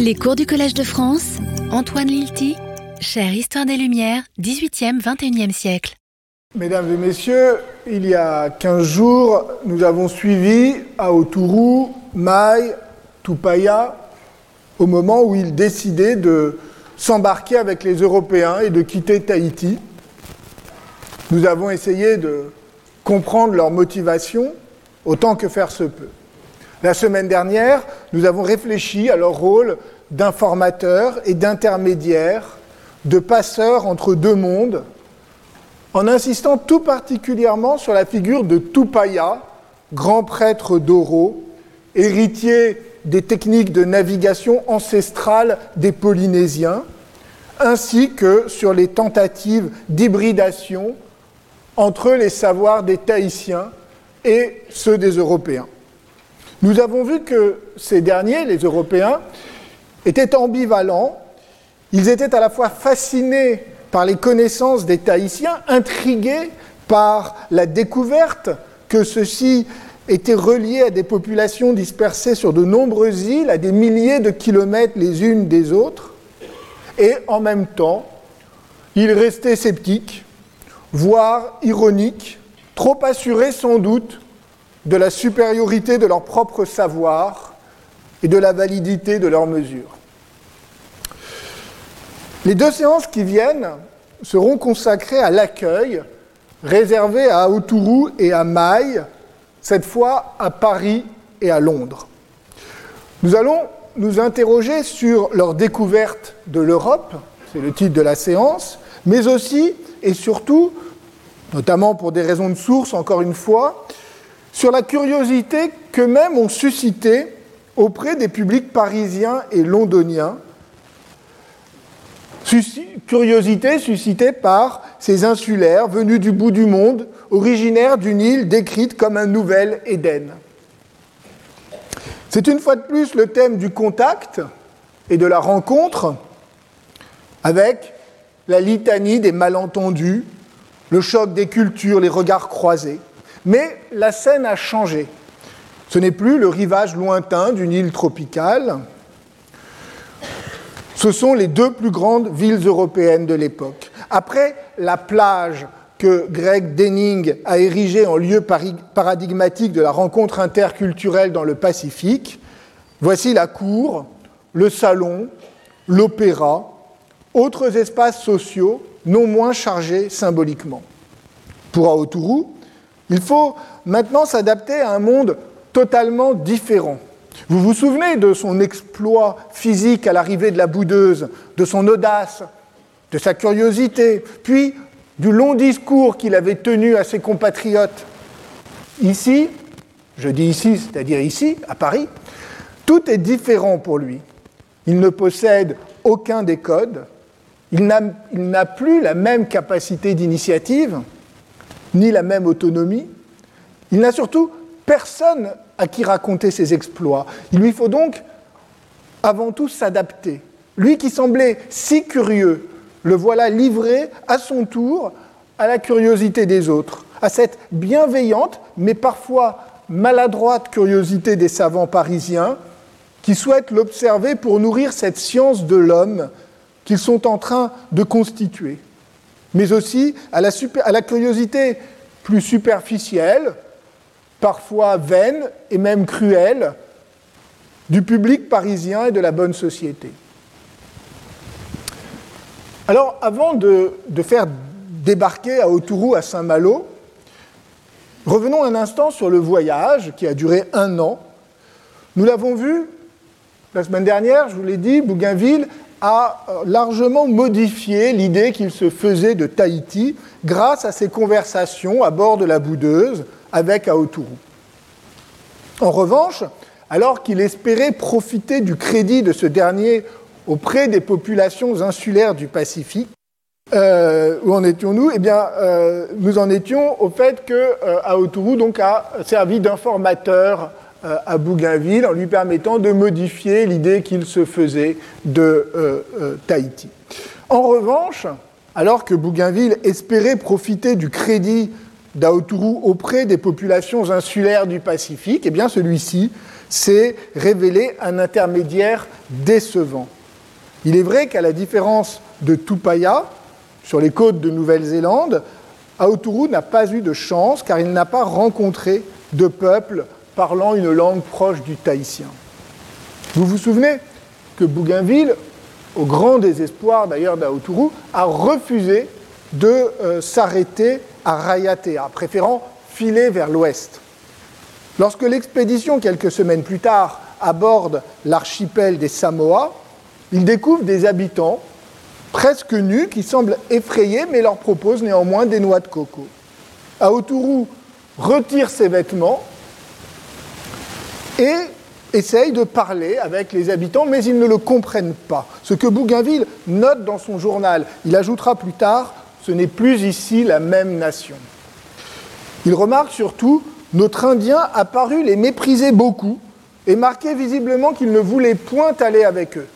Les cours du Collège de France, Antoine Lilti, chère Histoire des Lumières, 18e, 21e siècle. Mesdames et messieurs, il y a 15 jours, nous avons suivi Aoturu, Mai, Tupaya, au moment où ils décidaient de s'embarquer avec les Européens et de quitter Tahiti. Nous avons essayé de comprendre leur motivation autant que faire se peut. La semaine dernière, nous avons réfléchi à leur rôle d'informateurs et d'intermédiaires, de passeurs entre deux mondes, en insistant tout particulièrement sur la figure de Tupaya, grand prêtre d'Oro, héritier des techniques de navigation ancestrales des Polynésiens, ainsi que sur les tentatives d'hybridation entre les savoirs des Tahitiens et ceux des Européens. Nous avons vu que ces derniers, les Européens, étaient ambivalents. Ils étaient à la fois fascinés par les connaissances des Tahitiens, intrigués par la découverte que ceux-ci étaient reliés à des populations dispersées sur de nombreuses îles, à des milliers de kilomètres les unes des autres, et en même temps, ils restaient sceptiques, voire ironiques, trop assurés sans doute de la supériorité de leur propre savoir et de la validité de leurs mesures. Les deux séances qui viennent seront consacrées à l'accueil réservé à Autourou et à Maille, cette fois à Paris et à Londres. Nous allons nous interroger sur leur découverte de l'Europe, c'est le titre de la séance, mais aussi et surtout, notamment pour des raisons de source encore une fois, sur la curiosité qu'eux-mêmes ont suscité auprès des publics parisiens et londoniens, curiosité suscitée par ces insulaires venus du bout du monde, originaires d'une île décrite comme un nouvel Éden. C'est une fois de plus le thème du contact et de la rencontre avec la litanie des malentendus, le choc des cultures, les regards croisés. Mais la scène a changé. Ce n'est plus le rivage lointain d'une île tropicale. Ce sont les deux plus grandes villes européennes de l'époque. Après la plage que Greg Denning a érigée en lieu paradigmatique de la rencontre interculturelle dans le Pacifique, voici la cour, le salon, l'opéra, autres espaces sociaux non moins chargés symboliquement. Pour Aoturu, il faut maintenant s'adapter à un monde totalement différent. Vous vous souvenez de son exploit physique à l'arrivée de la boudeuse, de son audace, de sa curiosité, puis du long discours qu'il avait tenu à ses compatriotes. Ici, je dis ici, c'est-à-dire ici, à Paris, tout est différent pour lui. Il ne possède aucun des codes, il n'a plus la même capacité d'initiative, ni la même autonomie. Il n'a surtout personne à qui raconter ses exploits. Il lui faut donc avant tout s'adapter. Lui qui semblait si curieux, le voilà livré à son tour à la curiosité des autres, à cette bienveillante mais parfois maladroite curiosité des savants parisiens qui souhaitent l'observer pour nourrir cette science de l'homme qu'ils sont en train de constituer, mais aussi à la, curiosité plus superficielle, parfois vaine et même cruelle, du public parisien et de la bonne société. Alors, avant de, de faire débarquer à Autourou à Saint-Malo, revenons un instant sur le voyage qui a duré un an. Nous l'avons vu la semaine dernière, je vous l'ai dit, Bougainville a euh, largement modifié l'idée qu'il se faisait de Tahiti grâce à ses conversations à bord de la boudeuse avec Aoturu. En revanche, alors qu'il espérait profiter du crédit de ce dernier auprès des populations insulaires du Pacifique, euh, où en étions-nous? Eh bien, euh, nous en étions au fait que Aoturu donc, a servi d'informateur à Bougainville en lui permettant de modifier l'idée qu'il se faisait de euh, euh, Tahiti. En revanche, alors que Bougainville espérait profiter du crédit d'Aoturu auprès des populations insulaires du Pacifique, eh celui-ci s'est révélé un intermédiaire décevant. Il est vrai qu'à la différence de Tupaya, sur les côtes de Nouvelle-Zélande, Aoturu n'a pas eu de chance car il n'a pas rencontré de peuple parlant une langue proche du tahitien. Vous vous souvenez que Bougainville, au grand désespoir d'ailleurs d'Aoturu, a refusé de euh, s'arrêter à Rayatea, préférant filer vers l'ouest. Lorsque l'expédition, quelques semaines plus tard, aborde l'archipel des Samoa, il découvre des habitants presque nus qui semblent effrayés mais leur proposent néanmoins des noix de coco. Aoturu retire ses vêtements et essaye de parler avec les habitants, mais ils ne le comprennent pas. Ce que Bougainville note dans son journal, il ajoutera plus tard, ce n'est plus ici la même nation. Il remarque surtout, notre Indien a paru les mépriser beaucoup et marquait visiblement qu'il ne voulait point aller avec eux.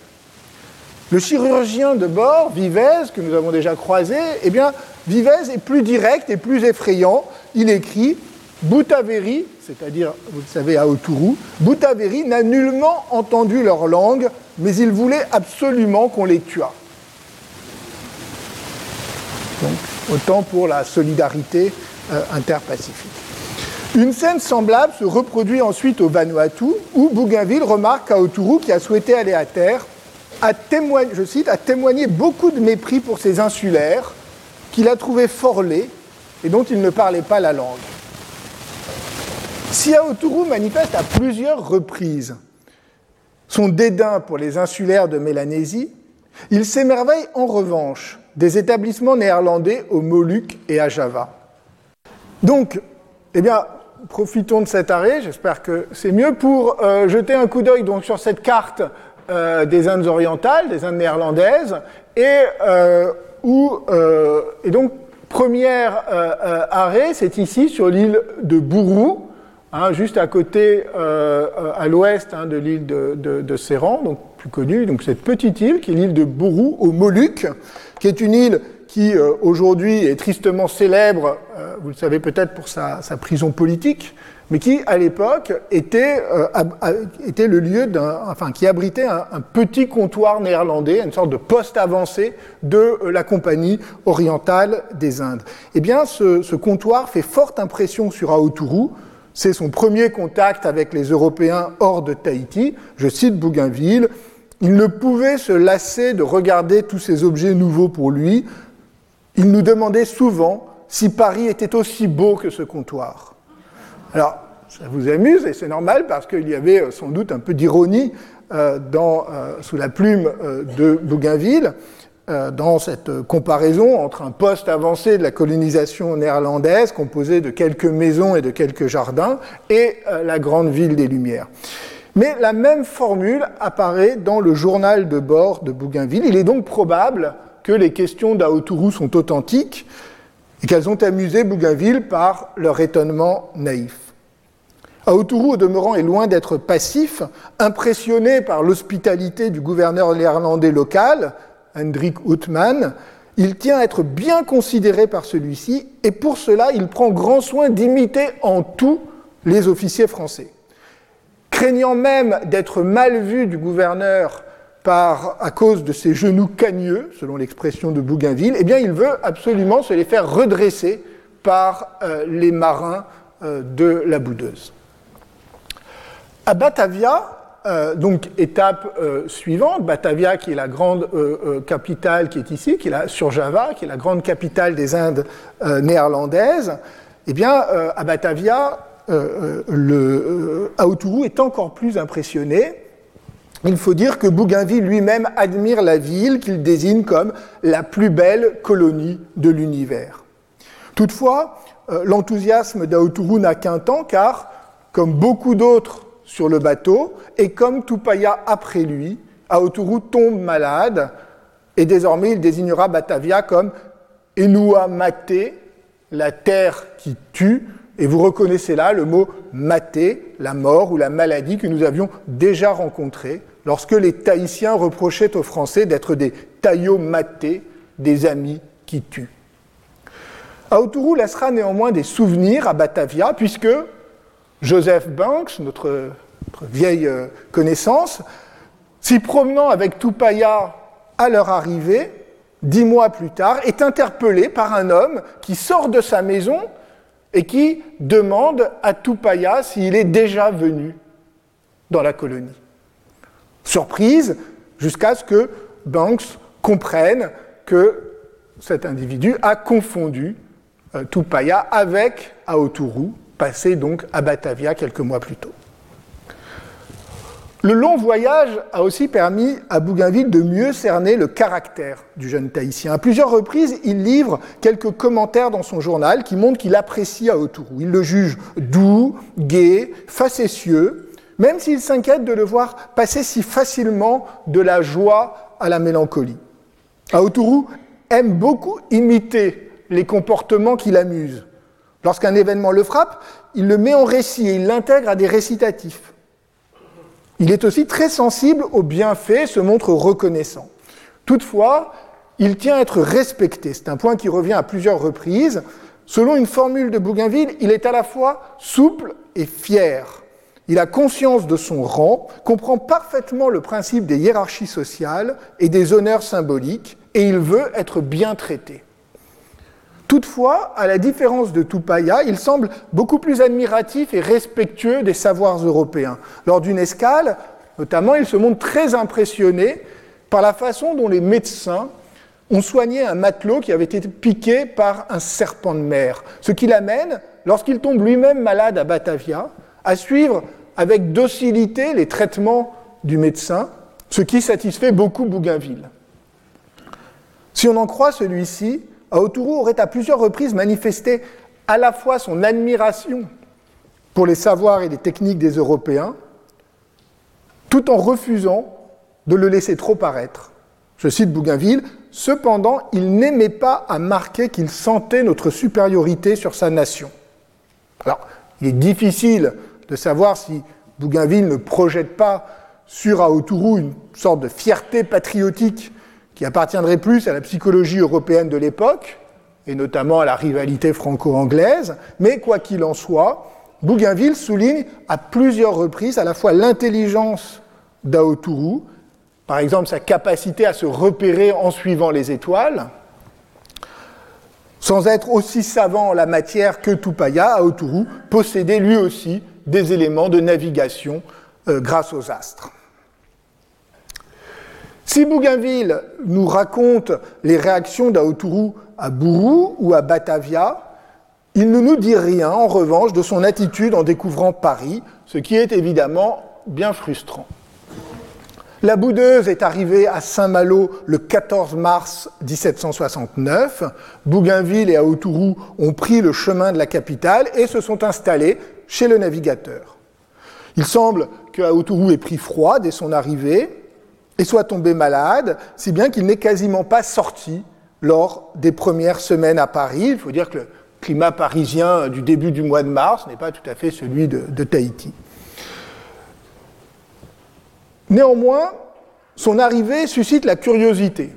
Le chirurgien de bord, Vivez, que nous avons déjà croisé, eh bien, Vivez est plus direct et plus effrayant. Il écrit Boutaveri, c'est-à-dire, vous le savez, à Oturu, Boutaveri n'a nullement entendu leur langue, mais il voulait absolument qu'on les tuât. Donc, autant pour la solidarité euh, interpacifique. Une scène semblable se reproduit ensuite au Vanuatu, où Bougainville remarque à qui a souhaité aller à terre, a témoigné, a témoigné beaucoup de mépris pour ses insulaires, qu'il a trouvé fort laids et dont il ne parlait pas la langue. Si Aoturu manifeste à plusieurs reprises son dédain pour les insulaires de Mélanésie, il s'émerveille en revanche des établissements néerlandais aux Moluques et à Java. Donc, eh bien, profitons de cet arrêt, j'espère que c'est mieux, pour euh, jeter un coup d'œil sur cette carte euh, des Indes orientales, des Indes néerlandaises, et, euh, où, et donc, premier arrêt, c'est ici sur l'île de Bourou, Hein, juste à côté, euh, à l'ouest hein, de l'île de, de, donc plus connue, donc cette petite île qui est l'île de Bourou aux Moluques, qui est une île qui euh, aujourd'hui est tristement célèbre, euh, vous le savez peut-être pour sa, prison politique, mais qui à l'époque était, le lieu d'un, enfin qui abritait un, petit comptoir néerlandais, une sorte de poste avancé de la compagnie orientale des Indes. Eh bien, ce, ce comptoir fait forte impression sur Aoturu c'est son premier contact avec les Européens hors de Tahiti. Je cite Bougainville. Il ne pouvait se lasser de regarder tous ces objets nouveaux pour lui. Il nous demandait souvent si Paris était aussi beau que ce comptoir. Alors, ça vous amuse et c'est normal parce qu'il y avait euh, sans doute un peu d'ironie euh, euh, sous la plume de Bougainville. Euh, dans cette comparaison entre un poste avancé de la colonisation néerlandaise, composé de quelques maisons et de quelques jardins, et euh, la grande ville des Lumières. Mais la même formule apparaît dans le journal de bord de Bougainville. Il est donc probable que les questions d'Aoturu sont authentiques et qu'elles ont amusé Bougainville par leur étonnement naïf. Aoturu, au demeurant, est loin d'être passif, impressionné par l'hospitalité du gouverneur néerlandais local, Hendrik Houtman, il tient à être bien considéré par celui-ci, et pour cela, il prend grand soin d'imiter en tout les officiers français. Craignant même d'être mal vu du gouverneur par, à cause de ses genoux cagneux, selon l'expression de Bougainville, eh bien, il veut absolument se les faire redresser par euh, les marins euh, de la Boudeuse. À Batavia, euh, donc, étape euh, suivante, Batavia, qui est la grande euh, capitale qui est ici, qui est là, sur Java, qui est la grande capitale des Indes néerlandaises. Eh bien, à Batavia, le Aoturu est encore plus impressionné. Il faut dire que Bougainville lui-même admire la ville qu'il désigne comme la plus belle colonie de l'univers. Toutefois, l'enthousiasme d'Aoturu n'a qu'un temps, car, comme beaucoup d'autres sur le bateau, et comme Tupaya après lui, Aoturu tombe malade, et désormais il désignera Batavia comme Enua Mate, la terre qui tue, et vous reconnaissez là le mot maté, la mort ou la maladie que nous avions déjà rencontré lorsque les Tahitiens reprochaient aux Français d'être des taillots matés, des amis qui tuent. Aoturu laissera néanmoins des souvenirs à Batavia, puisque Joseph Banks, notre vieille euh, connaissance, s'y promenant avec Tupaya à leur arrivée, dix mois plus tard, est interpellé par un homme qui sort de sa maison et qui demande à Tupaya s'il est déjà venu dans la colonie. Surprise, jusqu'à ce que Banks comprenne que cet individu a confondu euh, Tupaya avec Aoturu, passé donc à Batavia quelques mois plus tôt. Le long voyage a aussi permis à Bougainville de mieux cerner le caractère du jeune Tahitien. À plusieurs reprises, il livre quelques commentaires dans son journal qui montrent qu'il apprécie Aoturu. Il le juge doux, gai, facétieux, même s'il s'inquiète de le voir passer si facilement de la joie à la mélancolie. Aoturu aime beaucoup imiter les comportements qui l'amusent. Lorsqu'un événement le frappe, il le met en récit et il l'intègre à des récitatifs. Il est aussi très sensible aux bienfaits, se montre reconnaissant. Toutefois, il tient à être respecté. C'est un point qui revient à plusieurs reprises. Selon une formule de Bougainville, il est à la fois souple et fier. Il a conscience de son rang, comprend parfaitement le principe des hiérarchies sociales et des honneurs symboliques, et il veut être bien traité. Toutefois, à la différence de Tupaya, il semble beaucoup plus admiratif et respectueux des savoirs européens. Lors d'une escale, notamment, il se montre très impressionné par la façon dont les médecins ont soigné un matelot qui avait été piqué par un serpent de mer, ce qui l'amène, lorsqu'il tombe lui-même malade à Batavia, à suivre avec docilité les traitements du médecin, ce qui satisfait beaucoup Bougainville. Si on en croit celui-ci, Aoturu aurait à plusieurs reprises manifesté à la fois son admiration pour les savoirs et les techniques des Européens, tout en refusant de le laisser trop paraître. Je cite Bougainville, Cependant, il n'aimait pas à marquer qu'il sentait notre supériorité sur sa nation. Alors, il est difficile de savoir si Bougainville ne projette pas sur Aoturu une sorte de fierté patriotique appartiendrait plus à la psychologie européenne de l'époque, et notamment à la rivalité franco-anglaise, mais quoi qu'il en soit, Bougainville souligne à plusieurs reprises à la fois l'intelligence d'Aoturu, par exemple sa capacité à se repérer en suivant les étoiles, sans être aussi savant en la matière que Tupaya, Aoturu possédait lui aussi des éléments de navigation euh, grâce aux astres. Si Bougainville nous raconte les réactions d'Aoturu à Bourou ou à Batavia, il ne nous dit rien, en revanche, de son attitude en découvrant Paris, ce qui est évidemment bien frustrant. La boudeuse est arrivée à Saint-Malo le 14 mars 1769. Bougainville et Aoturu ont pris le chemin de la capitale et se sont installés chez le navigateur. Il semble que Aoturu ait pris froid dès son arrivée et soit tombé malade, si bien qu'il n'est quasiment pas sorti lors des premières semaines à Paris. Il faut dire que le climat parisien du début du mois de mars n'est pas tout à fait celui de, Tahiti. Néanmoins, son arrivée suscite la curiosité.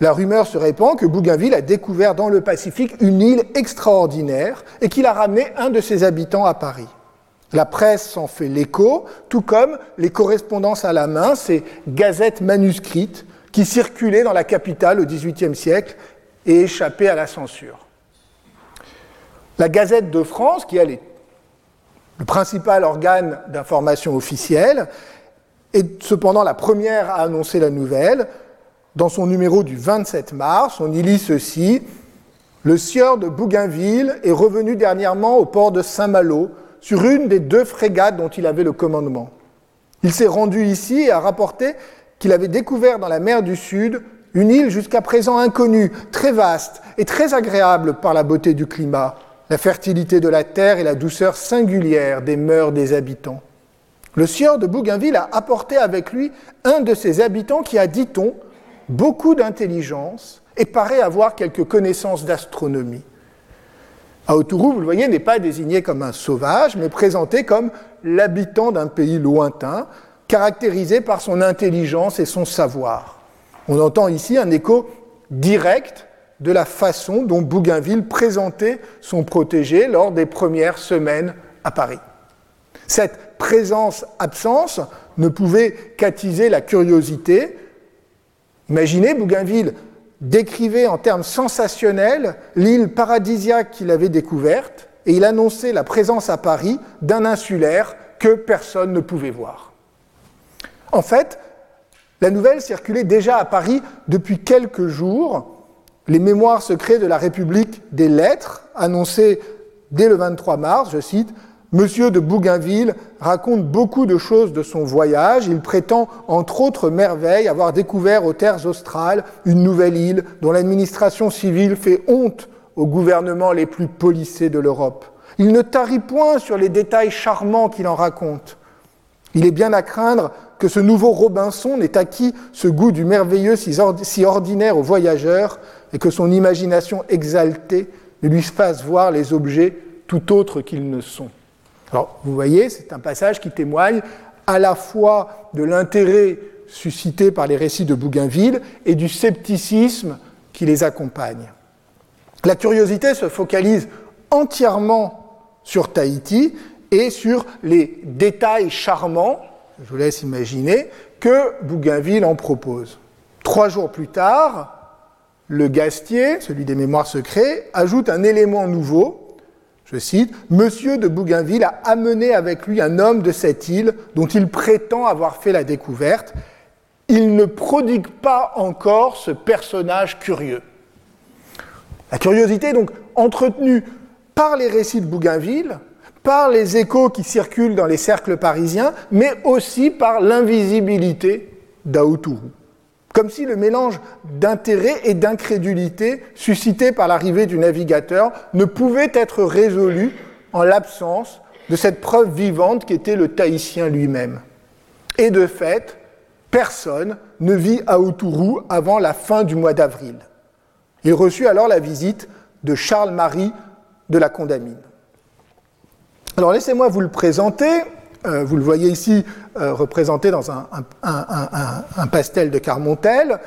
La rumeur se répand que Bougainville a découvert dans le Pacifique une île extraordinaire et qu'il a ramené un de ses habitants à Paris. La presse s'en fait l'écho, tout comme les correspondances à la main, ces gazettes manuscrites qui circulaient dans la capitale au XVIIIe siècle et échappaient à la censure. La Gazette de France, qui est le principal organe d'information officielle, est cependant la première à annoncer la nouvelle. Dans son numéro du 27 mars, on y lit ceci Le sieur de Bougainville est revenu dernièrement au port de Saint-Malo sur une des deux frégates dont il avait le commandement. Il s'est rendu ici et a rapporté qu'il avait découvert dans la mer du Sud une île jusqu'à présent inconnue, très vaste et très agréable par la beauté du climat, la fertilité de la terre et la douceur singulière des mœurs des habitants. Le sieur de Bougainville a apporté avec lui un de ses habitants qui a, dit-on, beaucoup d'intelligence et paraît avoir quelques connaissances d'astronomie. Aoturu, vous le voyez, n'est pas désigné comme un sauvage, mais présenté comme l'habitant d'un pays lointain, caractérisé par son intelligence et son savoir. On entend ici un écho direct de la façon dont Bougainville présentait son protégé lors des premières semaines à Paris. Cette présence-absence ne pouvait qu'attiser la curiosité. Imaginez, Bougainville décrivait en termes sensationnels l'île paradisiaque qu'il avait découverte et il annonçait la présence à Paris d'un insulaire que personne ne pouvait voir. En fait, la nouvelle circulait déjà à Paris depuis quelques jours. Les mémoires secrets de la République des lettres annonçaient dès le 23 mars, je cite, Monsieur de Bougainville raconte beaucoup de choses de son voyage. Il prétend, entre autres merveilles, avoir découvert aux terres australes une nouvelle île dont l'administration civile fait honte aux gouvernements les plus polissés de l'Europe. Il ne tarit point sur les détails charmants qu'il en raconte. Il est bien à craindre que ce nouveau Robinson n'ait acquis ce goût du merveilleux si ordinaire aux voyageurs et que son imagination exaltée ne lui fasse voir les objets tout autres qu'ils ne sont. Alors, vous voyez, c'est un passage qui témoigne à la fois de l'intérêt suscité par les récits de Bougainville et du scepticisme qui les accompagne. La curiosité se focalise entièrement sur Tahiti et sur les détails charmants, je vous laisse imaginer, que Bougainville en propose. Trois jours plus tard, le Gastier, celui des mémoires secrets, ajoute un élément nouveau Monsieur de Bougainville a amené avec lui un homme de cette île dont il prétend avoir fait la découverte. Il ne prodigue pas encore ce personnage curieux. La curiosité est donc entretenue par les récits de Bougainville, par les échos qui circulent dans les cercles parisiens, mais aussi par l'invisibilité d'Aoutourou comme si le mélange d'intérêt et d'incrédulité suscité par l'arrivée du navigateur ne pouvait être résolu en l'absence de cette preuve vivante qu'était le Tahitien lui-même. Et de fait, personne ne vit à Outourou avant la fin du mois d'avril. Il reçut alors la visite de Charles-Marie de la Condamine. Alors laissez-moi vous le présenter. Euh, vous le voyez ici euh, représenté dans un, pastel de Carmontel.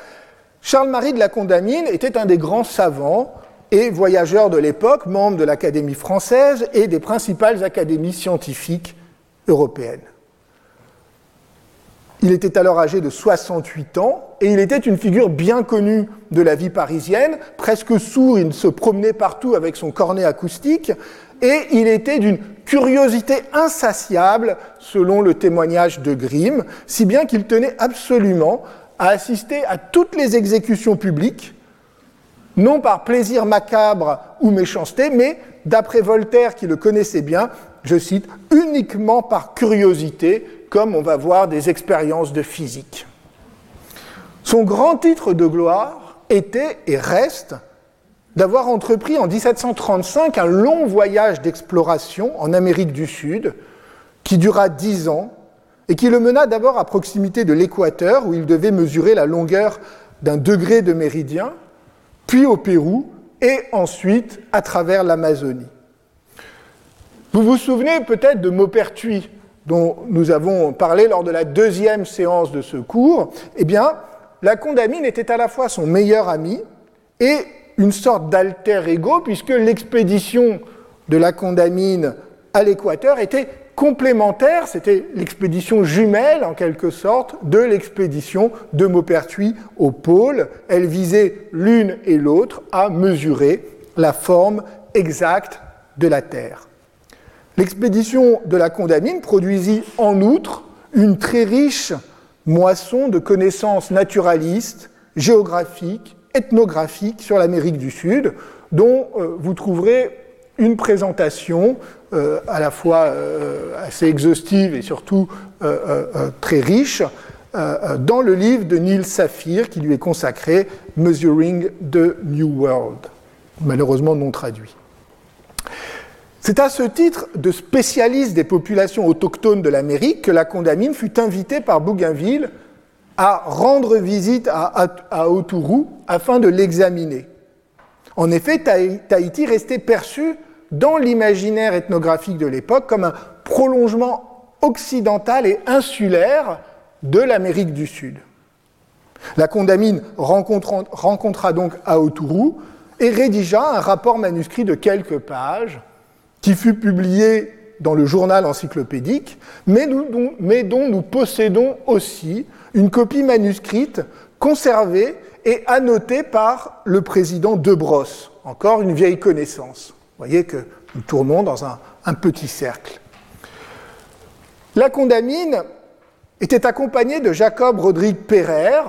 Charles-Marie de la Condamine était un des grands savants et voyageurs de l'époque, membre de l'Académie française et des principales académies scientifiques européennes. Il était alors âgé de 68 ans et il était une figure bien connue de la vie parisienne, presque sourd, il se promenait partout avec son cornet acoustique et il était d'une curiosité insatiable, selon le témoignage de Grimm, si bien qu'il tenait absolument à assister à toutes les exécutions publiques, non par plaisir macabre ou méchanceté, mais, d'après Voltaire qui le connaissait bien, je cite, uniquement par curiosité, comme on va voir des expériences de physique. Son grand titre de gloire était et reste d'avoir entrepris en 1735 un long voyage d'exploration en Amérique du Sud qui dura dix ans et qui le mena d'abord à proximité de l'équateur où il devait mesurer la longueur d'un degré de méridien, puis au Pérou et ensuite à travers l'Amazonie. Vous vous souvenez peut-être de Maupertuis dont nous avons parlé lors de la deuxième séance de ce cours, eh bien, la condamine était à la fois son meilleur ami et une sorte d'alter ego, puisque l'expédition de la Condamine à l'équateur était complémentaire, c'était l'expédition jumelle en quelque sorte de l'expédition de Maupertuis au pôle. Elle visait l'une et l'autre à mesurer la forme exacte de la Terre. L'expédition de la Condamine produisit en outre une très riche moisson de connaissances naturalistes, géographiques, ethnographique sur l'Amérique du Sud, dont euh, vous trouverez une présentation euh, à la fois euh, assez exhaustive et surtout très riche dans le livre de Neil Saphir qui lui est consacré, Measuring the New World, malheureusement non traduit. C'est à ce titre de spécialiste des populations autochtones de l'Amérique que la Condamine fut invitée par Bougainville à rendre visite à, à, afin de l'examiner. En effet, Tahiti restait perçu dans l'imaginaire ethnographique de l'époque comme un prolongement occidental et insulaire de l'Amérique du Sud. La Condamine rencontra donc Aoturu et rédigea un rapport manuscrit de quelques pages qui fut publié dans le journal encyclopédique, mais, dont nous possédons aussi une copie manuscrite conservée et annotée par le président De Brosse, encore une vieille connaissance. Vous voyez que nous tournons dans un, petit cercle. La condamine était accompagnée de Jacob Rodrigue Perrer,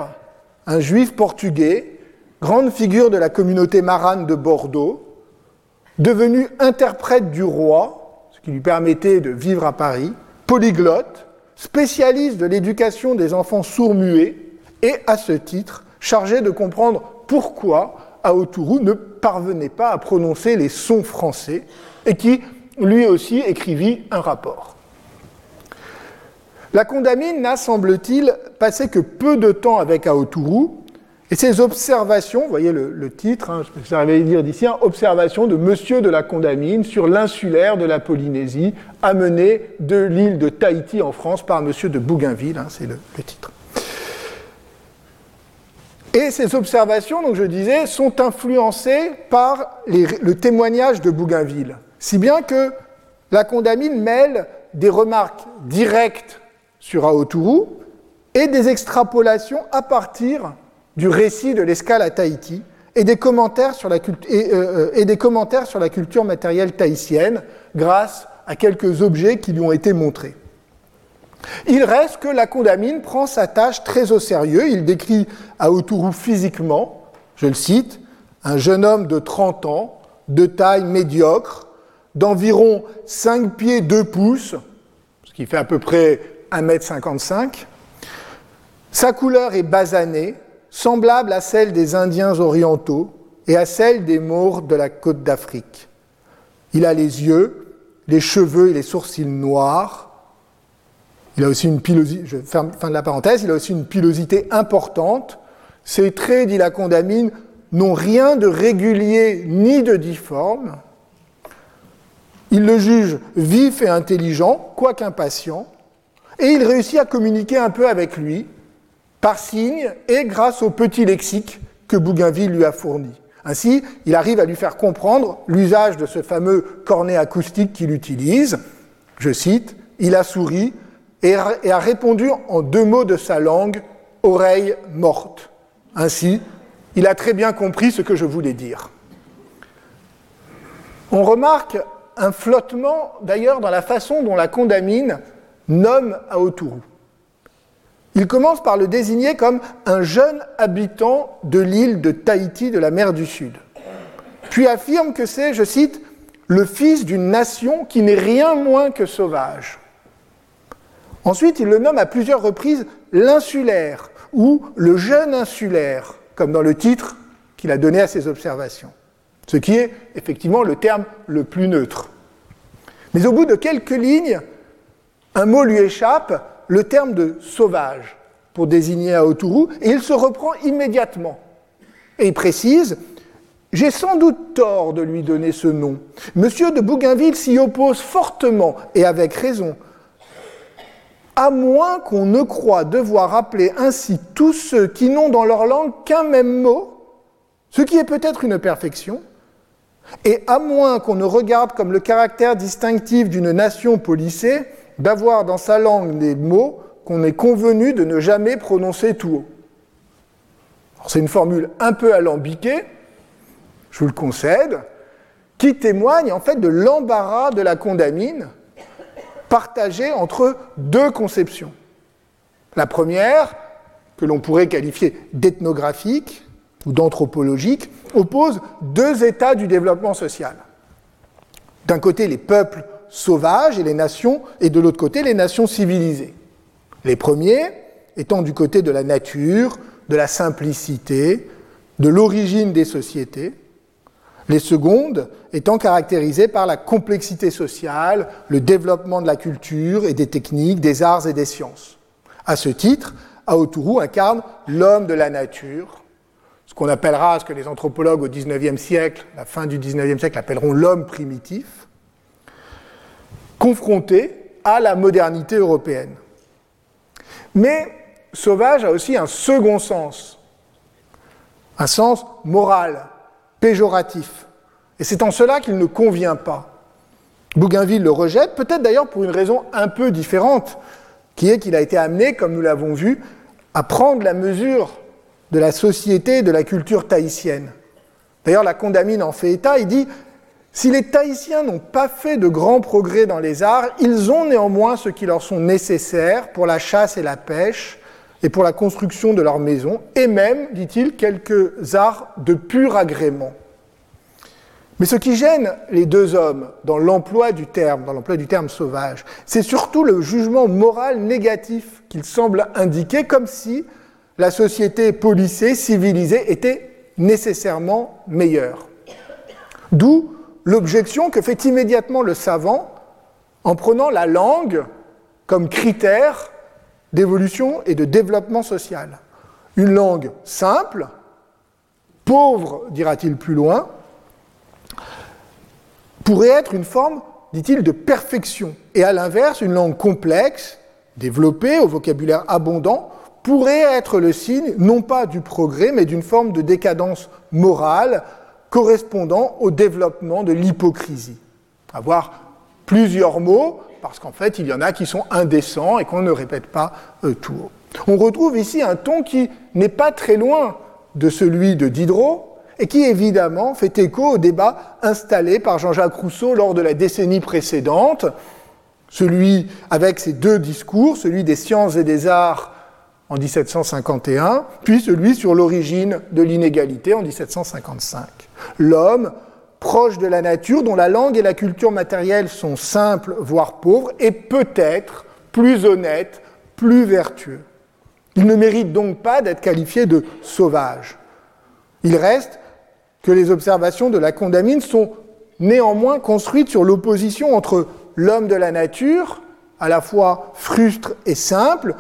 un juif portugais, grande figure de la communauté marane de Bordeaux, devenu interprète du roi, qui lui permettait de vivre à Paris, polyglotte, spécialiste de l'éducation des enfants sourds-muets et, à ce titre, chargé de comprendre pourquoi Aoturu ne parvenait pas à prononcer les sons français et qui, lui aussi, écrivit un rapport. La condamine n'a, semble-t-il, passé que peu de temps avec Aoturu, et ses observations, vous voyez le, titre, hein, je vais dire d'ici, hein, observations de Monsieur de la Condamine sur l'insulaire de la Polynésie, amené de l'île de Tahiti en France par Monsieur de Bougainville, hein, c'est le, titre. Et ces observations, donc je disais, sont influencées par le témoignage de Bougainville, si bien que la Condamine mêle des remarques directes sur Aoturu et des extrapolations à partir du récit de l'escale à Tahiti et des, commentaires sur la et, euh, et des commentaires sur la culture matérielle tahitienne grâce à quelques objets qui lui ont été montrés. Il reste que la condamine prend sa tâche très au sérieux. Il décrit Aoturu physiquement, je le cite, un jeune homme de 30 ans, de taille médiocre, d'environ 5 pieds 2 pouces, ce qui fait à peu près 1m55. Sa couleur est basanée, semblable à celle des Indiens orientaux et à celle des Maures de la côte d'Afrique. Il a les yeux, les cheveux et les sourcils noirs. Il a aussi une pilosité, importante. Ses traits, dit la condamine, n'ont rien de régulier ni de difforme. Il le juge vif et intelligent, quoique impatient, et il réussit à communiquer un peu avec lui, par signe et grâce au petit lexique que Bougainville lui a fourni. Ainsi, il arrive à lui faire comprendre l'usage de ce fameux cornet acoustique qu'il utilise. Je cite, Il a souri et a répondu en deux mots de sa langue, oreille morte. Ainsi, il a très bien compris ce que je voulais dire. On remarque un flottement d'ailleurs dans la façon dont la condamine nomme Aoturu. Il commence par le désigner comme un jeune habitant de l'île de Tahiti de la mer du Sud. Puis affirme que c'est, je cite, le fils d'une nation qui n'est rien moins que sauvage. Ensuite, il le nomme à plusieurs reprises l'insulaire ou le jeune insulaire, comme dans le titre qu'il a donné à ses observations, ce qui est effectivement le terme le plus neutre. Mais au bout de quelques lignes, un mot lui échappe, le terme de sauvage pour désigner Aoturu, et il se reprend immédiatement. Et précise J'ai sans doute tort de lui donner ce nom. Monsieur de Bougainville s'y oppose fortement, et avec raison, à moins qu'on ne croie devoir appeler ainsi tous ceux qui n'ont dans leur langue qu'un même mot, ce qui est peut-être une perfection, et à moins qu'on ne regarde comme le caractère distinctif d'une nation policée d'avoir dans sa langue des mots qu'on est convenu de ne jamais prononcer tout haut. C'est une formule un peu alambiquée, je vous le concède, qui témoigne en fait de l'embarras de la condamine partagée entre deux conceptions. La première, que l'on pourrait qualifier d'ethnographique ou d'anthropologique, oppose deux états du développement social. D'un côté, les peuples sauvages et les nations, et de l'autre côté, les nations civilisées. Les premiers étant du côté de la nature, de la simplicité, de l'origine des sociétés, les secondes étant caractérisées par la complexité sociale, le développement de la culture et des techniques, des arts et des sciences. À ce titre, Aoturu incarne l'homme de la nature, ce qu'on appellera, ce que les anthropologues au XIXe siècle, la fin du XIXe siècle, appelleront l'homme primitif, confronté à la modernité européenne. Mais sauvage a aussi un second sens, un sens moral, péjoratif. Et c'est en cela qu'il ne convient pas. Bougainville le rejette, peut-être d'ailleurs pour une raison un peu différente, qui est qu'il a été amené, comme nous l'avons vu, à prendre la mesure de la société de la culture tahitienne. D'ailleurs, la condamine en fait état, il dit si les Tahitiens n'ont pas fait de grands progrès dans les arts, ils ont néanmoins ce qui leur sont nécessaires pour la chasse et la pêche et pour la construction de leurs maisons, et même, dit-il, quelques arts de pur agrément. Mais ce qui gêne les deux hommes dans l'emploi du terme, dans l'emploi du terme sauvage, c'est surtout le jugement moral négatif qu'il semble indiquer, comme si la société policée, civilisée, était nécessairement meilleure. D'où l'objection que fait immédiatement le savant en prenant la langue comme critère d'évolution et de développement social. Une langue simple, pauvre, dira-t-il plus loin, pourrait être une forme, dit-il, de perfection. Et à l'inverse, une langue complexe, développée, au vocabulaire abondant, pourrait être le signe non pas du progrès, mais d'une forme de décadence morale correspondant au développement de l'hypocrisie. Avoir plusieurs mots, parce qu'en fait, il y en a qui sont indécents et qu'on ne répète pas euh, tout haut. On retrouve ici un ton qui n'est pas très loin de celui de Diderot, et qui évidemment fait écho au débat installé par Jean-Jacques Rousseau lors de la décennie précédente, celui avec ses deux discours, celui des sciences et des arts en 1751, puis celui sur l'origine de l'inégalité en 1755. L'homme, proche de la nature, dont la langue et la culture matérielle sont simples, voire pauvres, est peut-être plus honnête, plus vertueux. Il ne mérite donc pas d'être qualifié de sauvage. Il reste que les observations de la condamine sont néanmoins construites sur l'opposition entre l'homme de la nature, à la fois frustre et simple,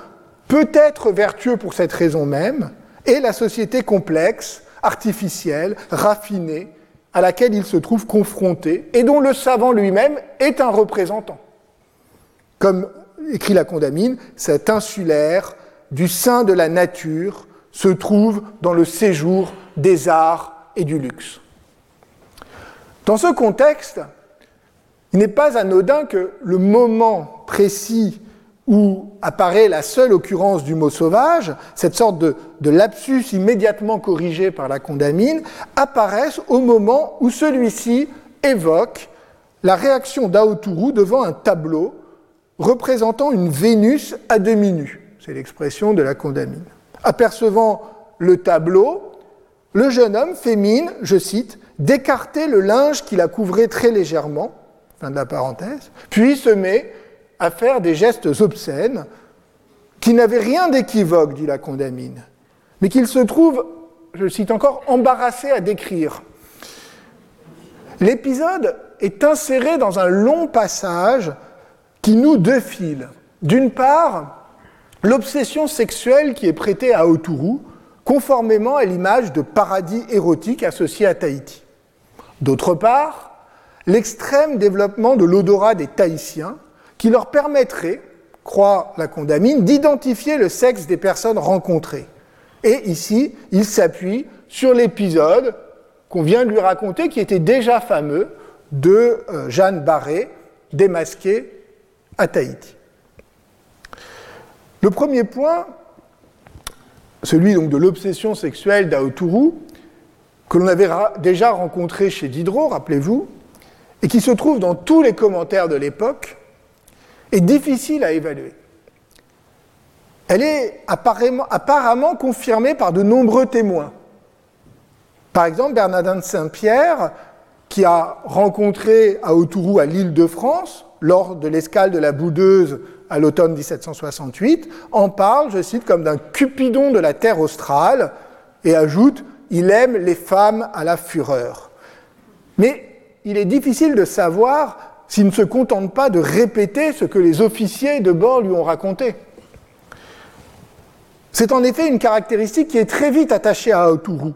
peut-être vertueux pour cette raison même, et la société complexe, artificielle, raffinée, à laquelle il se trouve confronté, et dont le savant lui-même est un représentant. Comme écrit la condamine, cet insulaire du sein de la nature se trouve dans le séjour des arts et du luxe. Dans ce contexte, il n'est pas anodin que le moment précis où apparaît la seule occurrence du mot sauvage, cette sorte de, lapsus immédiatement corrigé par la condamine, apparaisse au moment où celui-ci évoque la réaction d'Aoturu devant un tableau représentant une Vénus à demi nue. C'est l'expression de la condamine. Apercevant le tableau, le jeune homme fait mine, je cite, d'écarter le linge qui la couvrait très légèrement, fin de la parenthèse, puis se met à faire des gestes obscènes qui n'avaient rien d'équivoque, dit la condamine, mais qu'il se trouve, je cite encore, embarrassé à décrire. L'épisode est inséré dans un long passage qui nous défile. D'une part, l'obsession sexuelle qui est prêtée à Oturu, conformément à l'image de paradis érotique associé à Tahiti. D'autre part, l'extrême développement de l'odorat des Tahitiens, qui leur permettrait, croit la condamine, d'identifier le sexe des personnes rencontrées. Et ici, il s'appuie sur l'épisode qu'on vient de lui raconter, qui était déjà fameux, de euh, Jeanne Barré, démasquée à Tahiti. Le premier point celui donc de l'obsession sexuelle d'Aoturu, que l'on avait déjà rencontré chez Diderot, rappelez-vous, et qui se trouve dans tous les commentaires de l'époque, est difficile à évaluer. Elle est apparemment, confirmée par de nombreux témoins. Par exemple, Bernardin de Saint-Pierre, qui a rencontré Aoturu à l'île de France lors de l'escale de la Boudeuse à l'automne 1768, en parle, je cite, comme d'un Cupidon de la terre australe, et ajoute Il aime les femmes à la fureur. Mais il est difficile de savoir s'il ne se contente pas de répéter ce que les officiers de bord lui ont raconté. C'est en effet une caractéristique qui est très vite attachée à Aoturu.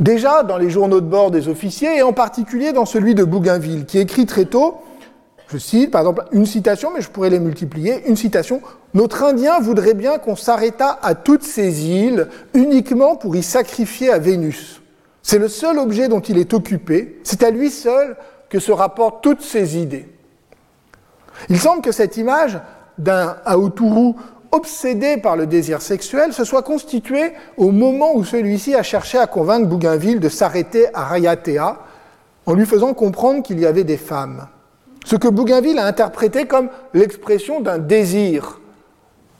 Déjà dans les journaux de bord des officiers, et en particulier dans celui de Bougainville, qui écrit très tôt je cite, par exemple, une citation, mais je pourrais les multiplier. Une citation. Notre Indien voudrait bien qu'on s'arrêtât à toutes ces îles uniquement pour y sacrifier à Vénus. C'est le seul objet dont il est occupé, c'est à lui seul que se rapportent toutes ses idées. Il semble que cette image d'un Aoturu obsédé par le désir sexuel se soit constituée au moment où celui-ci a cherché à convaincre Bougainville de s'arrêter à Rayatea en lui faisant comprendre qu'il y avait des femmes. Ce que Bougainville a interprété comme l'expression d'un désir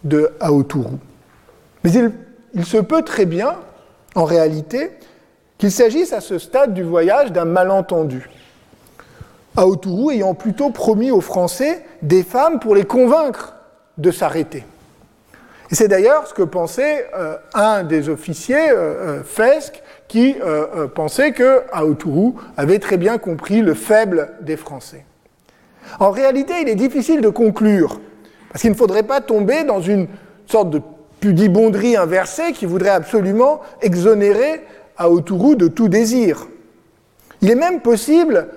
de Aoturu. Mais il, il se peut très bien, en réalité, qu'il s'agisse à ce stade du voyage d'un malentendu. Aoturu ayant plutôt promis aux Français des femmes pour les convaincre de s'arrêter. C'est d'ailleurs ce que pensait euh, un des officiers, euh, euh Fesque, qui euh, pensait que Aoturu avait très bien compris le faible des Français. En réalité, il est difficile de conclure, parce qu'il ne faudrait pas tomber dans une sorte de pudibonderie inversée qui voudrait absolument exonérer Aoturu de tout désir. Il est même possible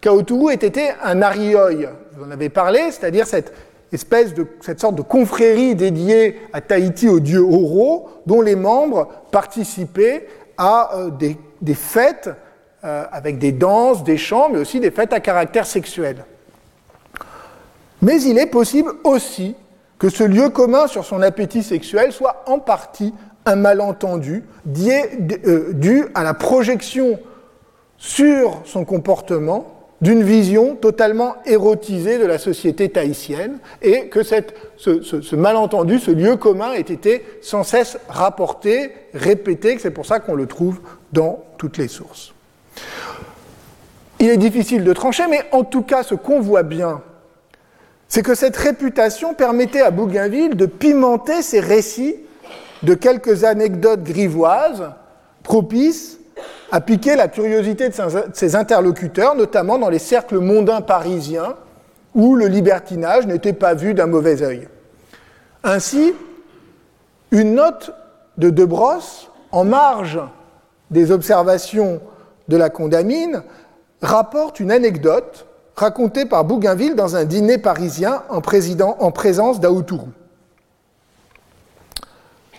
qu'Aoturu ait été un arioi, vous en avez parlé, c'est-à-dire cette espèce de cette sorte de confrérie dédiée à Tahiti au dieu Oro, dont les membres participaient à euh, des, fêtes euh, avec des danses, des chants, mais aussi des fêtes à caractère sexuel. Mais il est possible aussi que ce lieu commun sur son appétit sexuel soit en partie un malentendu euh, dû à la projection sur son comportement d'une vision totalement érotisée de la société tahitienne et que cette, ce, ce, malentendu, ce lieu commun ait été sans cesse rapporté, répété, que c'est pour ça qu'on le trouve dans toutes les sources. Il est difficile de trancher, mais en tout cas, ce qu'on voit bien, c'est que cette réputation permettait à Bougainville de pimenter ses récits de quelques anecdotes grivoises propices à piquer la curiosité de ses interlocuteurs, notamment dans les cercles mondains parisiens, où le libertinage n'était pas vu d'un mauvais œil. Ainsi, une note de De Brosse, en marge des observations de la condamine, rapporte une anecdote racontée par Bougainville dans un dîner parisien en, en présence d'Aoutourou.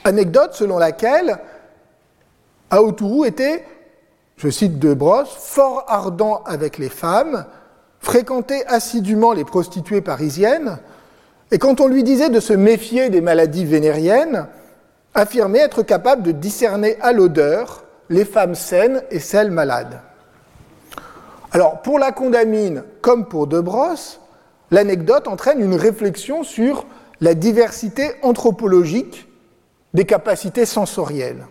Anecdote selon laquelle Aoutourou était je cite De Brosse, fort ardent avec les femmes, fréquentait assidûment les prostituées parisiennes, et quand on lui disait de se méfier des maladies vénériennes, affirmait être capable de discerner à l'odeur les femmes saines et celles malades. Alors, pour la condamine comme pour De Brosse, l'anecdote entraîne une réflexion sur la diversité anthropologique des capacités sensorielles.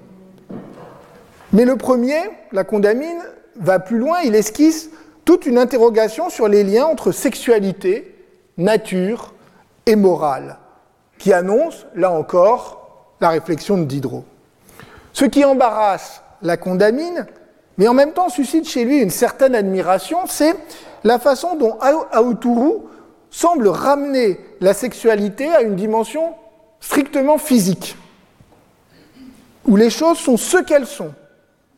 Mais le premier, la condamine, va plus loin, il esquisse toute une interrogation sur les liens entre sexualité, nature et morale, qui annonce, là encore, la réflexion de Diderot. Ce qui embarrasse la condamine, mais en même temps suscite chez lui une certaine admiration, c'est la façon dont Aouturu semble ramener la sexualité à une dimension strictement physique, où les choses sont ce qu'elles sont,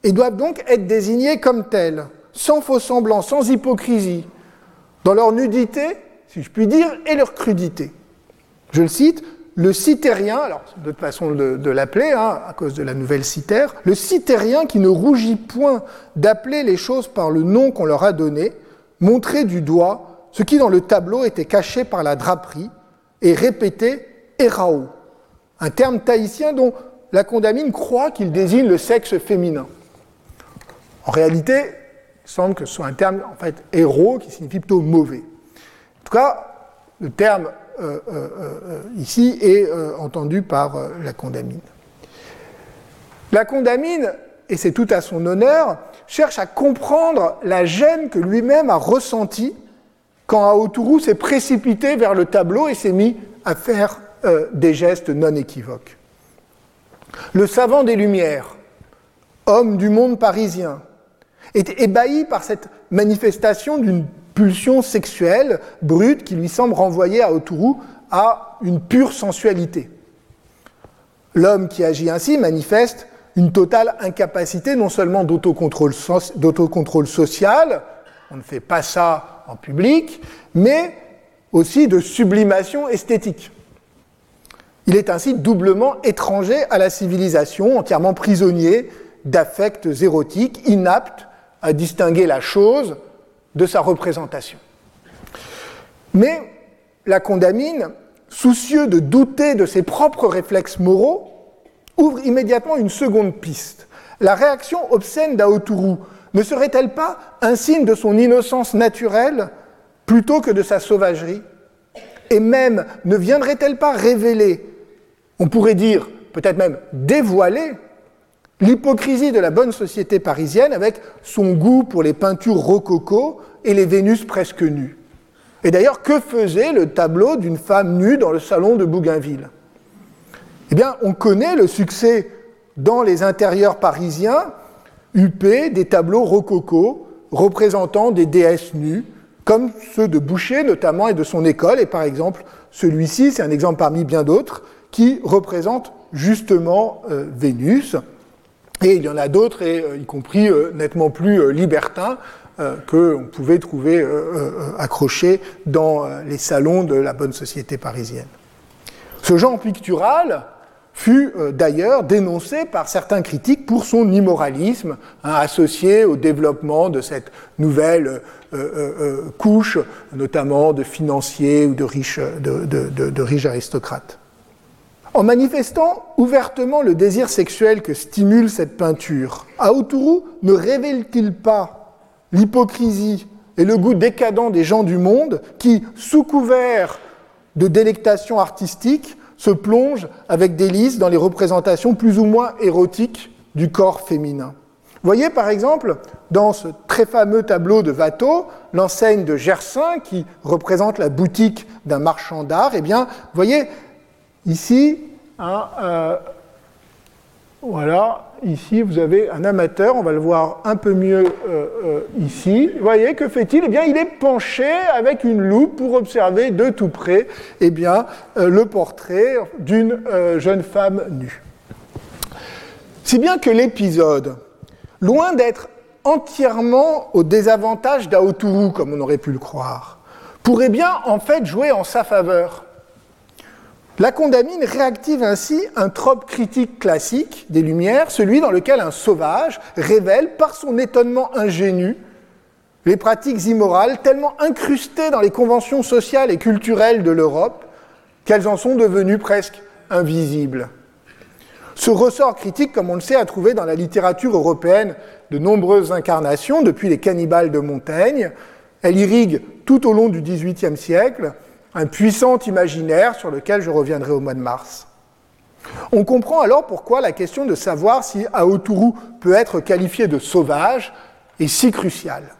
et doivent donc être désignés comme tels, sans faux semblant, sans hypocrisie, dans leur nudité, si je puis dire, et leur crudité. Je le cite, le citérien, alors c'est d'autres façon de, l'appeler, hein, à cause de la nouvelle citère, le citérien qui ne rougit point d'appeler les choses par le nom qu'on leur a donné, montrer du doigt ce qui dans le tableau était caché par la draperie, et répéter erao, un terme tahitien dont la condamine croit qu'il désigne le sexe féminin. En réalité, il semble que ce soit un terme, en fait, héros, qui signifie plutôt mauvais. En tout cas, le terme euh, euh, euh, ici est entendu par la condamine. La condamine, et c'est tout à son honneur, cherche à comprendre la gêne que lui-même a ressentie quand Aoturu s'est précipité vers le tableau et s'est mis à faire des gestes non équivoques. Le savant des Lumières, homme du monde parisien, est ébahi par cette manifestation d'une pulsion sexuelle brute qui lui semble renvoyer à Autourou à une pure sensualité. L'homme qui agit ainsi manifeste une totale incapacité non seulement d'autocontrôle social, on ne fait pas ça en public, mais aussi de sublimation esthétique. Il est ainsi doublement étranger à la civilisation, entièrement prisonnier d'affects érotiques, inaptes à distinguer la chose de sa représentation. Mais la condamine, soucieux de douter de ses propres réflexes moraux, ouvre immédiatement une seconde piste. La réaction obscène d'Aoturu ne serait-elle pas un signe de son innocence naturelle plutôt que de sa sauvagerie? Et même ne viendrait-elle pas révéler, on pourrait dire peut-être même dévoiler, l'hypocrisie de la bonne société parisienne avec son goût pour les peintures rococo et les Vénus presque nues. Et d'ailleurs, que faisait le tableau d'une femme nue dans le salon de Bougainville? Eh bien, on connaît le succès dans les intérieurs parisiens huppés des tableaux rococo représentant des déesses nues, comme ceux de Boucher notamment et de son école, et par exemple celui-ci, c'est un exemple parmi bien d'autres, qui représente justement euh, Vénus. Et il y en a d'autres, euh, y compris euh, nettement plus libertins, qu'on pouvait trouver accrochés dans les salons de la bonne société parisienne. Ce genre pictural fut d'ailleurs dénoncé par certains critiques pour son immoralisme, hein, associé au développement de cette nouvelle couche, notamment de financiers ou de riches aristocrates. En manifestant ouvertement le désir sexuel que stimule cette peinture, Aoturu ne révèle-t-il pas l'hypocrisie et le goût décadent des gens du monde qui, sous couvert de délectation artistique, se plongent avec délice dans les représentations plus ou moins érotiques du corps féminin? Voyez par exemple dans ce très fameux tableau de Watteau, l'enseigne de Gersin qui représente la boutique d'un marchand d'art, eh bien, voyez, Ici, hein, euh, voilà, ici vous avez un amateur, on va le voir un peu mieux euh, euh, ici. Vous voyez, que fait-il? Eh bien, il est penché avec une loupe pour observer de tout près eh bien, le portrait d'une jeune femme nue. Si bien que l'épisode, loin d'être entièrement au désavantage d'Aoturu, comme on aurait pu le croire, pourrait bien en fait jouer en sa faveur. La condamine réactive ainsi un trope critique classique des Lumières, celui dans lequel un sauvage révèle par son étonnement ingénu les pratiques immorales tellement incrustées dans les conventions sociales et culturelles de l'Europe qu'elles en sont devenues presque invisibles. Ce ressort critique, comme on le sait, a trouvé dans la littérature européenne de nombreuses incarnations depuis les cannibales de Montaigne. Elle irrigue tout au long du XVIIIe siècle un puissant imaginaire sur lequel je reviendrai au mois de mars. On comprend alors pourquoi la question de savoir si Aoturu peut être qualifié de sauvage est si cruciale.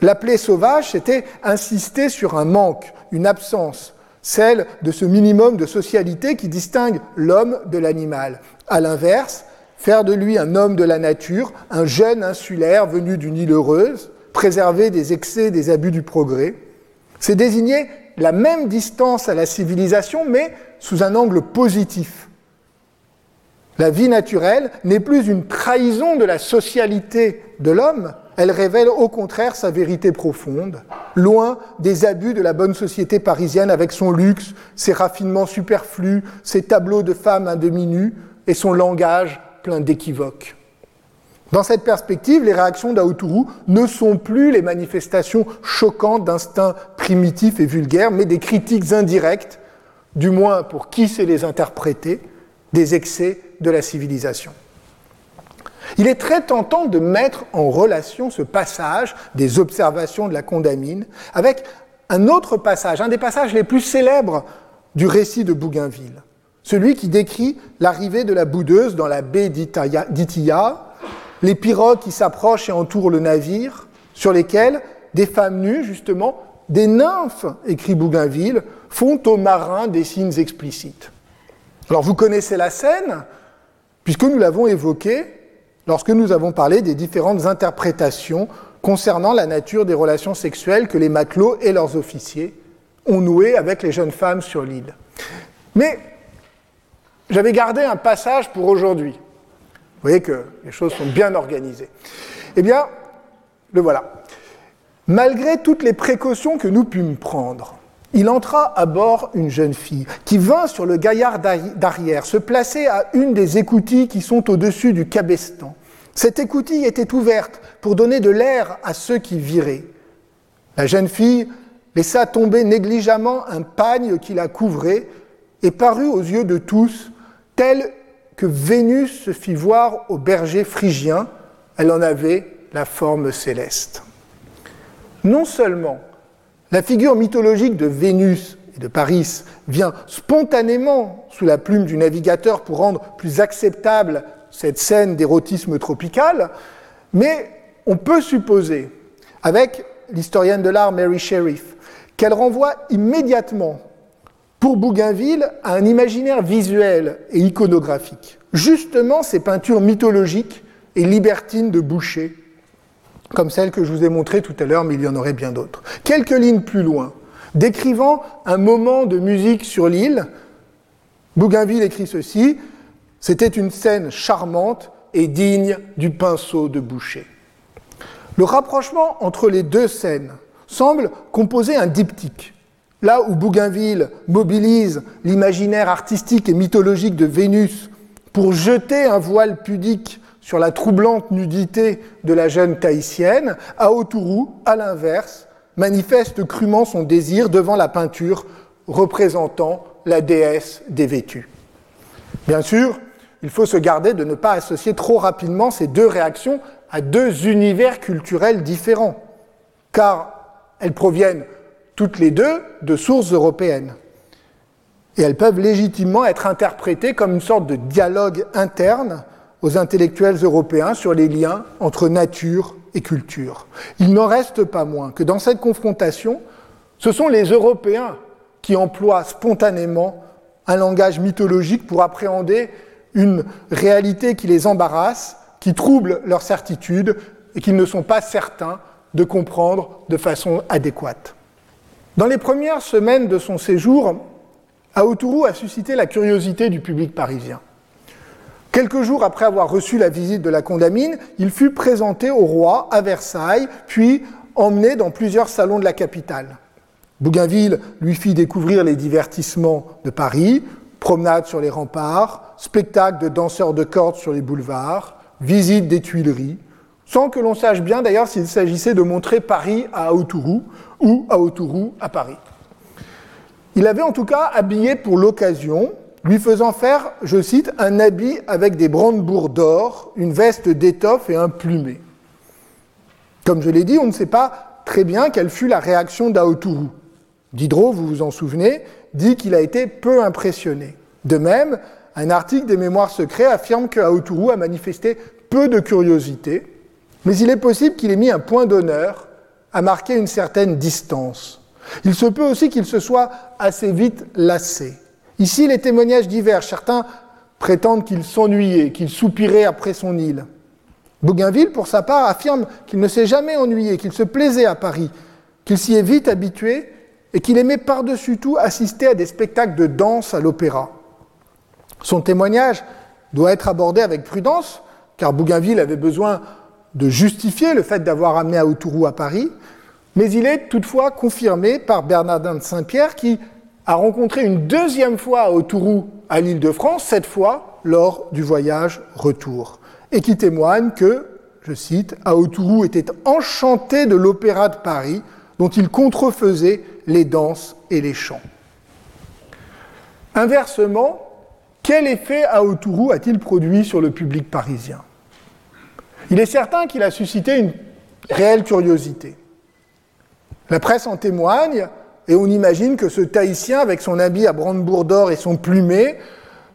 L'appeler sauvage, c'était insister sur un manque, une absence, celle de ce minimum de socialité qui distingue l'homme de l'animal. À l'inverse, faire de lui un homme de la nature, un jeune insulaire venu d'une île heureuse, préservé des excès des abus du progrès, c'est désigner la même distance à la civilisation, mais sous un angle positif. La vie naturelle n'est plus une trahison de la socialité de l'homme, elle révèle au contraire sa vérité profonde, loin des abus de la bonne société parisienne avec son luxe, ses raffinements superflus, ses tableaux de femmes à demi-nues et son langage plein d'équivoques. Dans cette perspective, les réactions d'Aoturu ne sont plus les manifestations choquantes d'instincts primitifs et vulgaires, mais des critiques indirectes, du moins pour qui sait les interpréter, des excès de la civilisation. Il est très tentant de mettre en relation ce passage des observations de la condamine avec un autre passage, un des passages les plus célèbres du récit de Bougainville, celui qui décrit l'arrivée de la boudeuse dans la baie d'Itia, les pirogues qui s'approchent et entourent le navire, sur lesquelles des femmes nues, justement, des nymphes, écrit Bougainville, font aux marins des signes explicites. Alors vous connaissez la scène, puisque nous l'avons évoquée lorsque nous avons parlé des différentes interprétations concernant la nature des relations sexuelles que les matelots et leurs officiers ont nouées avec les jeunes femmes sur l'île. Mais j'avais gardé un passage pour aujourd'hui. Vous voyez que les choses sont bien organisées. Eh bien, le voilà. Malgré toutes les précautions que nous pûmes prendre, il entra à bord une jeune fille qui vint sur le gaillard d'arrière se placer à une des écoutilles qui sont au-dessus du cabestan. Cette écoutille était ouverte pour donner de l'air à ceux qui viraient. La jeune fille laissa tomber négligemment un pagne qui la couvrait et parut aux yeux de tous telle que Vénus se fit voir au berger phrygien. Elle en avait la forme céleste. Non seulement la figure mythologique de Vénus et de Paris vient spontanément sous la plume du navigateur pour rendre plus acceptable cette scène d'érotisme tropical, mais on peut supposer, avec l'historienne de l'art Mary Sheriff, qu'elle renvoie immédiatement pour Bougainville à un imaginaire visuel et iconographique. Justement ces peintures mythologiques et libertines de Boucher, comme celle que je vous ai montrée tout à l'heure, mais il y en aurait bien d'autres. Quelques lignes plus loin, décrivant un moment de musique sur l'île, Bougainville écrit ceci c'était une scène charmante et digne du pinceau de Boucher. Le rapprochement entre les deux scènes semble composer un diptyque. Là où Bougainville mobilise l'imaginaire artistique et mythologique de Vénus pour jeter un voile pudique sur la troublante nudité de la jeune tahitienne, Aotourou, à l'inverse, manifeste crûment son désir devant la peinture représentant la déesse dévêtue. Bien sûr, il faut se garder de ne pas associer trop rapidement ces deux réactions à deux univers culturels différents, car elles proviennent toutes les deux de sources européennes. Et elles peuvent légitimement être interprétées comme une sorte de dialogue interne aux intellectuels européens sur les liens entre nature et culture. Il n'en reste pas moins que dans cette confrontation, ce sont les Européens qui emploient spontanément un langage mythologique pour appréhender une réalité qui les embarrasse, qui trouble leur certitude et qu'ils ne sont pas certains de comprendre de façon adéquate. Dans les premières semaines de son séjour, Aotourou a suscité la curiosité du public parisien. Quelques jours après avoir reçu la visite de la condamine, il fut présenté au roi à Versailles, puis emmené dans plusieurs salons de la capitale. Bougainville lui fit découvrir les divertissements de Paris, promenades sur les remparts, spectacles de danseurs de cordes sur les boulevards, visite des Tuileries, sans que l'on sache bien d'ailleurs s'il s'agissait de montrer Paris à Aotourou ou Aotourou à Paris. Il avait en tout cas habillé pour l'occasion, lui faisant faire, je cite, un habit avec des brandebourgs d'or, une veste d'étoffe et un plumet. Comme je l'ai dit, on ne sait pas très bien quelle fut la réaction d'Aotourou. Diderot, vous vous en souvenez, dit qu'il a été peu impressionné. De même, un article des Mémoires secrets affirme que Aotourou a manifesté peu de curiosité, mais il est possible qu'il ait mis un point d'honneur à marquer une certaine distance. Il se peut aussi qu'il se soit assez vite lassé. Ici, les témoignages divers. Certains prétendent qu'il s'ennuyait, qu'il soupirait après son île. Bougainville, pour sa part, affirme qu'il ne s'est jamais ennuyé, qu'il se plaisait à Paris, qu'il s'y est vite habitué et qu'il aimait par-dessus tout assister à des spectacles de danse à l'opéra. Son témoignage doit être abordé avec prudence, car Bougainville avait besoin de justifier le fait d'avoir amené Aoutourou à Paris, mais il est toutefois confirmé par Bernardin de Saint-Pierre qui a rencontré une deuxième fois Aoutourou à l'île de France, cette fois lors du voyage retour, et qui témoigne que, je cite, Aoutourou était enchanté de l'opéra de Paris, dont il contrefaisait les danses et les chants. Inversement, quel effet Aotourou a-t-il produit sur le public parisien? Il est certain qu'il a suscité une réelle curiosité. La presse en témoigne, et on imagine que ce Tahitien, avec son habit à brandebourg d'or et son plumet,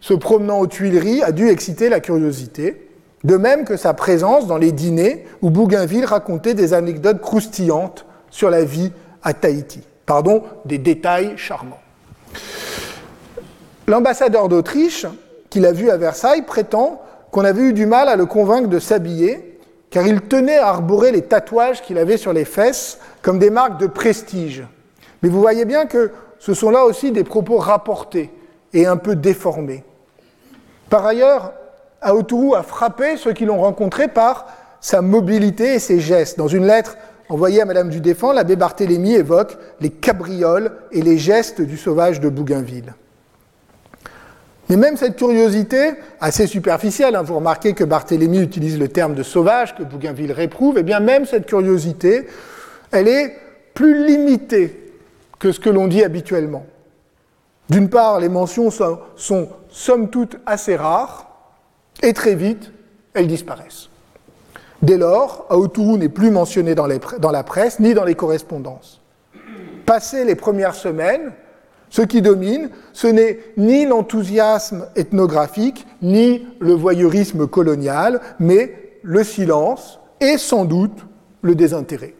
se promenant aux Tuileries, a dû exciter la curiosité, de même que sa présence dans les dîners où Bougainville racontait des anecdotes croustillantes sur la vie à Tahiti. Pardon, des détails charmants. L'ambassadeur d'Autriche, qui l'a vu à Versailles, prétend qu'on avait eu du mal à le convaincre de s'habiller, car il tenait à arborer les tatouages qu'il avait sur les fesses comme des marques de prestige. Mais vous voyez bien que ce sont là aussi des propos rapportés et un peu déformés. Par ailleurs, Aotourou a frappé ceux qui l'ont rencontré par sa mobilité et ses gestes. Dans une lettre envoyé à Madame du Défend, l'abbé Barthélemy évoque les cabrioles et les gestes du sauvage de Bougainville. Mais même cette curiosité, assez superficielle, hein, vous remarquez que Barthélemy utilise le terme de sauvage, que Bougainville réprouve, et eh bien même cette curiosité, elle est plus limitée que ce que l'on dit habituellement. D'une part, les mentions sont, somme toute assez rares, et très vite, elles disparaissent. Dès lors, Aoturu n'est plus mentionné dans, dans la presse ni dans les correspondances. Passées les premières semaines, ce qui domine, ce n'est ni l'enthousiasme ethnographique, ni le voyeurisme colonial, mais le silence et sans doute le désintérêt.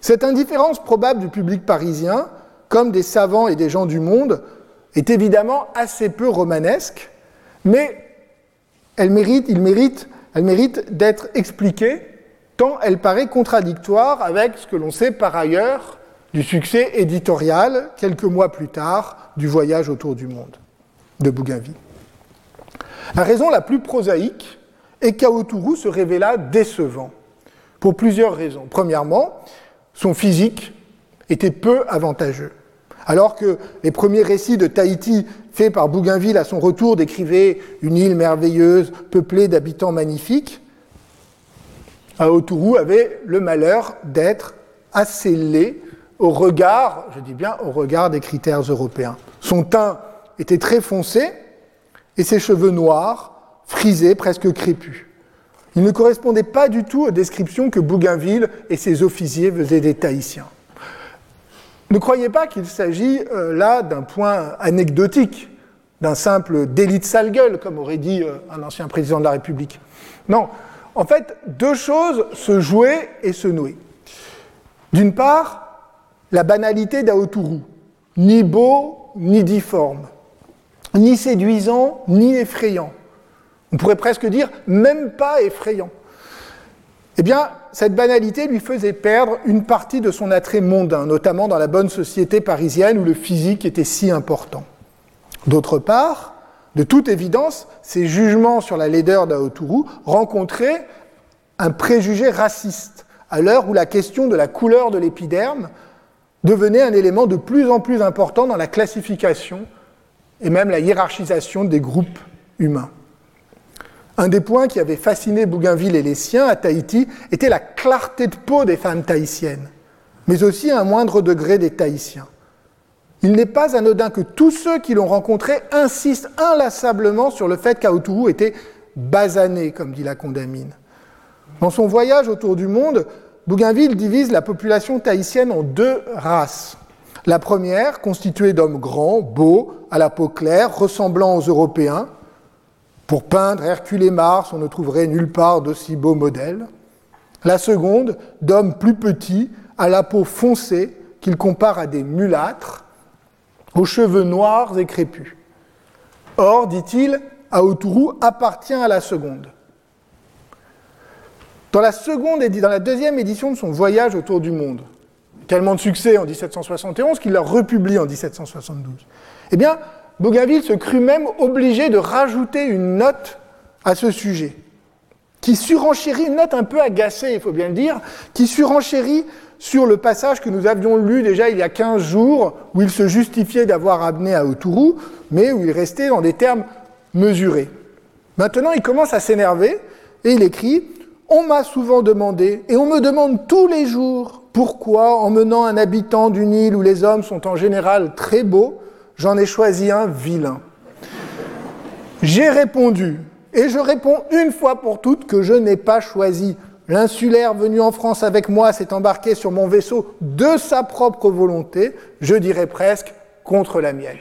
Cette indifférence probable du public parisien, comme des savants et des gens du monde, est évidemment assez peu romanesque, mais elle mérite, il mérite, elle mérite d'être expliquée tant elle paraît contradictoire avec ce que l'on sait par ailleurs du succès éditorial, quelques mois plus tard, du voyage autour du monde de Bougainville. La raison la plus prosaïque est qu'Aoturu se révéla décevant, pour plusieurs raisons. Premièrement, son physique était peu avantageux. Alors que les premiers récits de Tahiti faits par Bougainville à son retour décrivaient une île merveilleuse, peuplée d'habitants magnifiques, Aoturu avait le malheur d'être assez laid au regard, je dis bien au regard des critères européens. Son teint était très foncé et ses cheveux noirs, frisés, presque crépus. Il ne correspondait pas du tout aux descriptions que Bougainville et ses officiers faisaient des Tahitiens. Ne croyez pas qu'il s'agit euh, là d'un point anecdotique, d'un simple délit de sale gueule, comme aurait dit euh, un ancien président de la République. Non, en fait, deux choses se jouaient et se nouaient. D'une part, la banalité d'Aoturu, ni beau, ni difforme, ni séduisant, ni effrayant. On pourrait presque dire même pas effrayant. Eh bien, cette banalité lui faisait perdre une partie de son attrait mondain, notamment dans la bonne société parisienne où le physique était si important. D'autre part, de toute évidence, ces jugements sur la laideur d'Aoturu rencontraient un préjugé raciste, à l'heure où la question de la couleur de l'épiderme devenait un élément de plus en plus important dans la classification et même la hiérarchisation des groupes humains. Un des points qui avait fasciné Bougainville et les siens à Tahiti était la clarté de peau des femmes tahitiennes, mais aussi un moindre degré des Tahitiens. Il n'est pas anodin que tous ceux qui l'ont rencontré insistent inlassablement sur le fait qu'Aoturu était basané, comme dit la condamine. Dans son voyage autour du monde, Bougainville divise la population tahitienne en deux races. La première, constituée d'hommes grands, beaux, à la peau claire, ressemblant aux Européens. Pour peindre Hercule et Mars, on ne trouverait nulle part d'aussi beaux modèles. La seconde, d'hommes plus petits, à la peau foncée, qu'il compare à des mulâtres, aux cheveux noirs et crépus. Or, dit-il, Aoturu appartient à la seconde. Dans la, deuxième édition de son voyage autour du monde, tellement de succès en 1771 qu'il l'a republie en 1772, eh bien, Bougainville se crut même obligé de rajouter une note à ce sujet, qui surenchérit, une note un peu agacée, il faut bien le dire, qui surenchérit sur le passage que nous avions lu déjà il y a 15 jours, où il se justifiait d'avoir amené à Oturu, mais où il restait dans des termes mesurés. Maintenant, il commence à s'énerver et il écrit on m'a souvent demandé, et on me demande tous les jours, pourquoi, en menant un habitant d'une île où les hommes sont en général très beaux, j'en ai choisi un vilain. J'ai répondu, et je réponds une fois pour toutes que je n'ai pas choisi. L'insulaire venu en France avec moi s'est embarqué sur mon vaisseau de sa propre volonté, je dirais presque contre la mienne.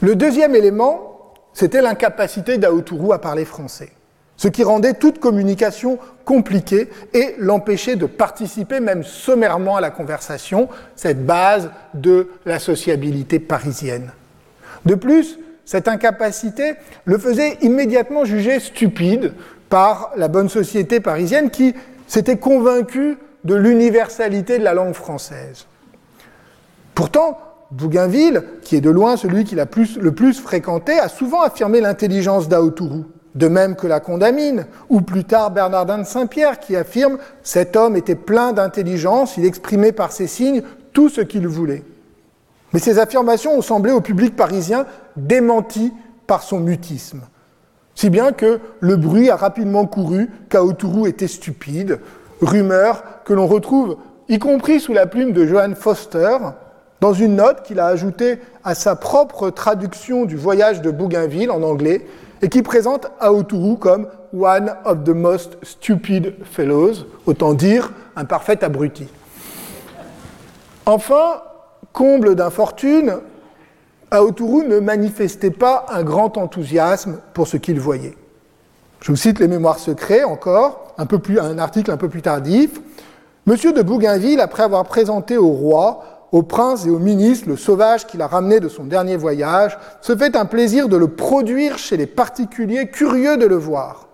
Le deuxième élément, c'était l'incapacité d'Aoturu à parler français ce qui rendait toute communication compliquée et l'empêchait de participer même sommairement à la conversation, cette base de la sociabilité parisienne. De plus, cette incapacité le faisait immédiatement juger stupide par la bonne société parisienne qui s'était convaincue de l'universalité de la langue française. Pourtant, Bougainville, qui est de loin celui qu'il a le plus fréquenté, a souvent affirmé l'intelligence d'Aoturu de même que la condamine, ou plus tard Bernardin de Saint-Pierre qui affirme cet homme était plein d'intelligence, il exprimait par ses signes tout ce qu'il voulait. Mais ces affirmations ont semblé au public parisien démenties par son mutisme. Si bien que le bruit a rapidement couru qu'Aotourou était stupide, rumeur que l'on retrouve y compris sous la plume de Johann Foster, dans une note qu'il a ajoutée à sa propre traduction du voyage de Bougainville en anglais, et qui présente Aotourou comme one of the most stupid fellows, autant dire un parfait abruti. Enfin, comble d'infortune, Aotourou ne manifestait pas un grand enthousiasme pour ce qu'il voyait. Je vous cite les mémoires secrets encore, un, peu plus, un article un peu plus tardif. Monsieur de Bougainville, après avoir présenté au roi, au prince et au ministre le sauvage qu'il a ramené de son dernier voyage, se fait un plaisir de le produire chez les particuliers curieux de le voir.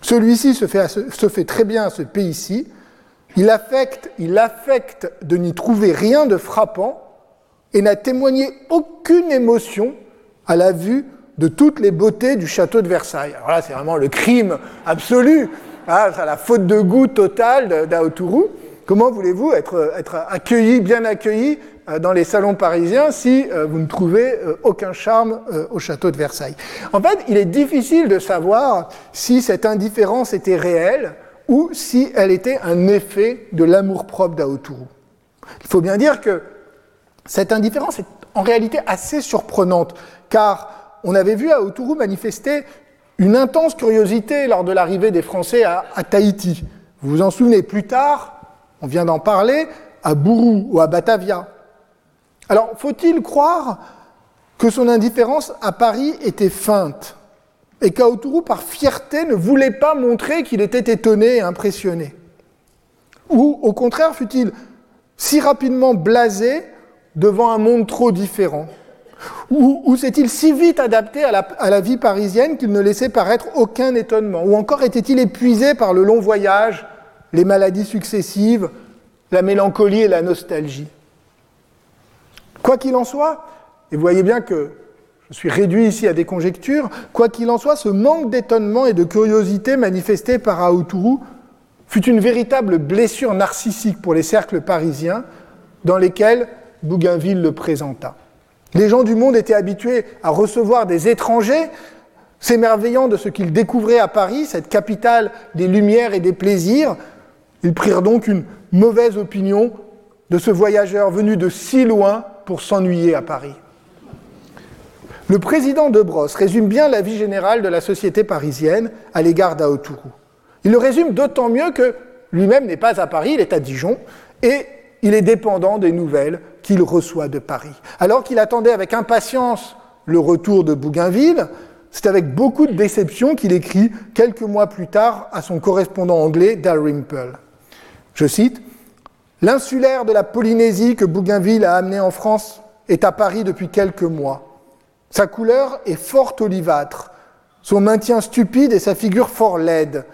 Celui-ci se fait, très bien à ce pays-ci, il affecte, il affecte de n'y trouver rien de frappant et n'a témoigné aucune émotion à la vue de toutes les beautés du château de Versailles. Alors là, c'est vraiment le crime absolu, hein, la faute de goût totale d'Aotourou. Comment voulez-vous être, être, accueilli, bien accueilli euh, dans les salons parisiens si euh, vous ne trouvez euh, aucun charme au château de Versailles? En fait, il est difficile de savoir si cette indifférence était réelle ou si elle était un effet de l'amour-propre d'Aotourou. Il faut bien dire que cette indifférence est en réalité assez surprenante, car on avait vu Aotourou manifester une intense curiosité lors de l'arrivée des Français à, Tahiti. Vous vous en souvenez plus tard, on vient d'en parler, à Bourou ou à Batavia. Alors, faut-il croire que son indifférence à Paris était feinte et qu'Aotourou, par fierté, ne voulait pas montrer qu'il était étonné et impressionné? Ou, au contraire, fut-il si rapidement blasé devant un monde trop différent? Ou, s'est-il si vite adapté à la, à la vie parisienne qu'il ne laissait paraître aucun étonnement? Ou encore était-il épuisé par le long voyage, les maladies successives, la mélancolie et la nostalgie Quoi qu'il en soit, et vous voyez bien que je suis réduit ici à des conjectures. Quoi qu'il en soit, ce manque d'étonnement et de curiosité manifesté par Aoutourou fut une véritable blessure narcissique pour les cercles parisiens dans lesquels Bougainville le présenta. Les gens du monde étaient habitués à recevoir des étrangers, s'émerveillant de ce qu'ils découvraient à Paris, cette capitale des lumières et des plaisirs. Ils prirent donc une mauvaise opinion de ce voyageur venu de si loin pour s'ennuyer à Paris. Le président de Brosse résume bien la vie générale de la société parisienne à l'égard d'Aotourou. Il le résume d'autant mieux que lui-même n'est pas à Paris, il est à Dijon, et il est dépendant des nouvelles qu'il reçoit de Paris. Alors qu'il attendait avec impatience le retour de Bougainville, c'est avec beaucoup de déception qu'il écrit quelques mois plus tard à son correspondant anglais Dalrymple. Je cite L'insulaire de la Polynésie que Bougainville a amené en France est à Paris depuis quelques mois. Sa couleur est fort olivâtre, son maintien stupide et sa figure fort laide.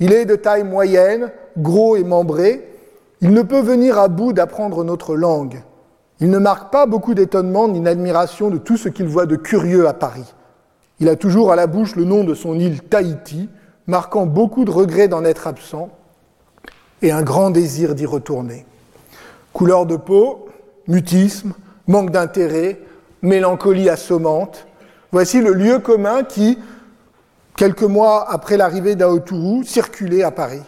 Il est de taille moyenne, gros et membré. Il ne peut venir à bout d'apprendre notre langue. Il ne marque pas beaucoup d'étonnement ni d'admiration de tout ce qu'il voit de curieux à Paris. Il a toujours à la bouche le nom de son île Tahiti, marquant beaucoup de regrets d'en être absent et un grand désir d'y retourner. Couleur de peau, mutisme, manque d'intérêt, mélancolie assommante. Voici le lieu commun qui, quelques mois après l'arrivée d'Aotourou, circulait à Paris.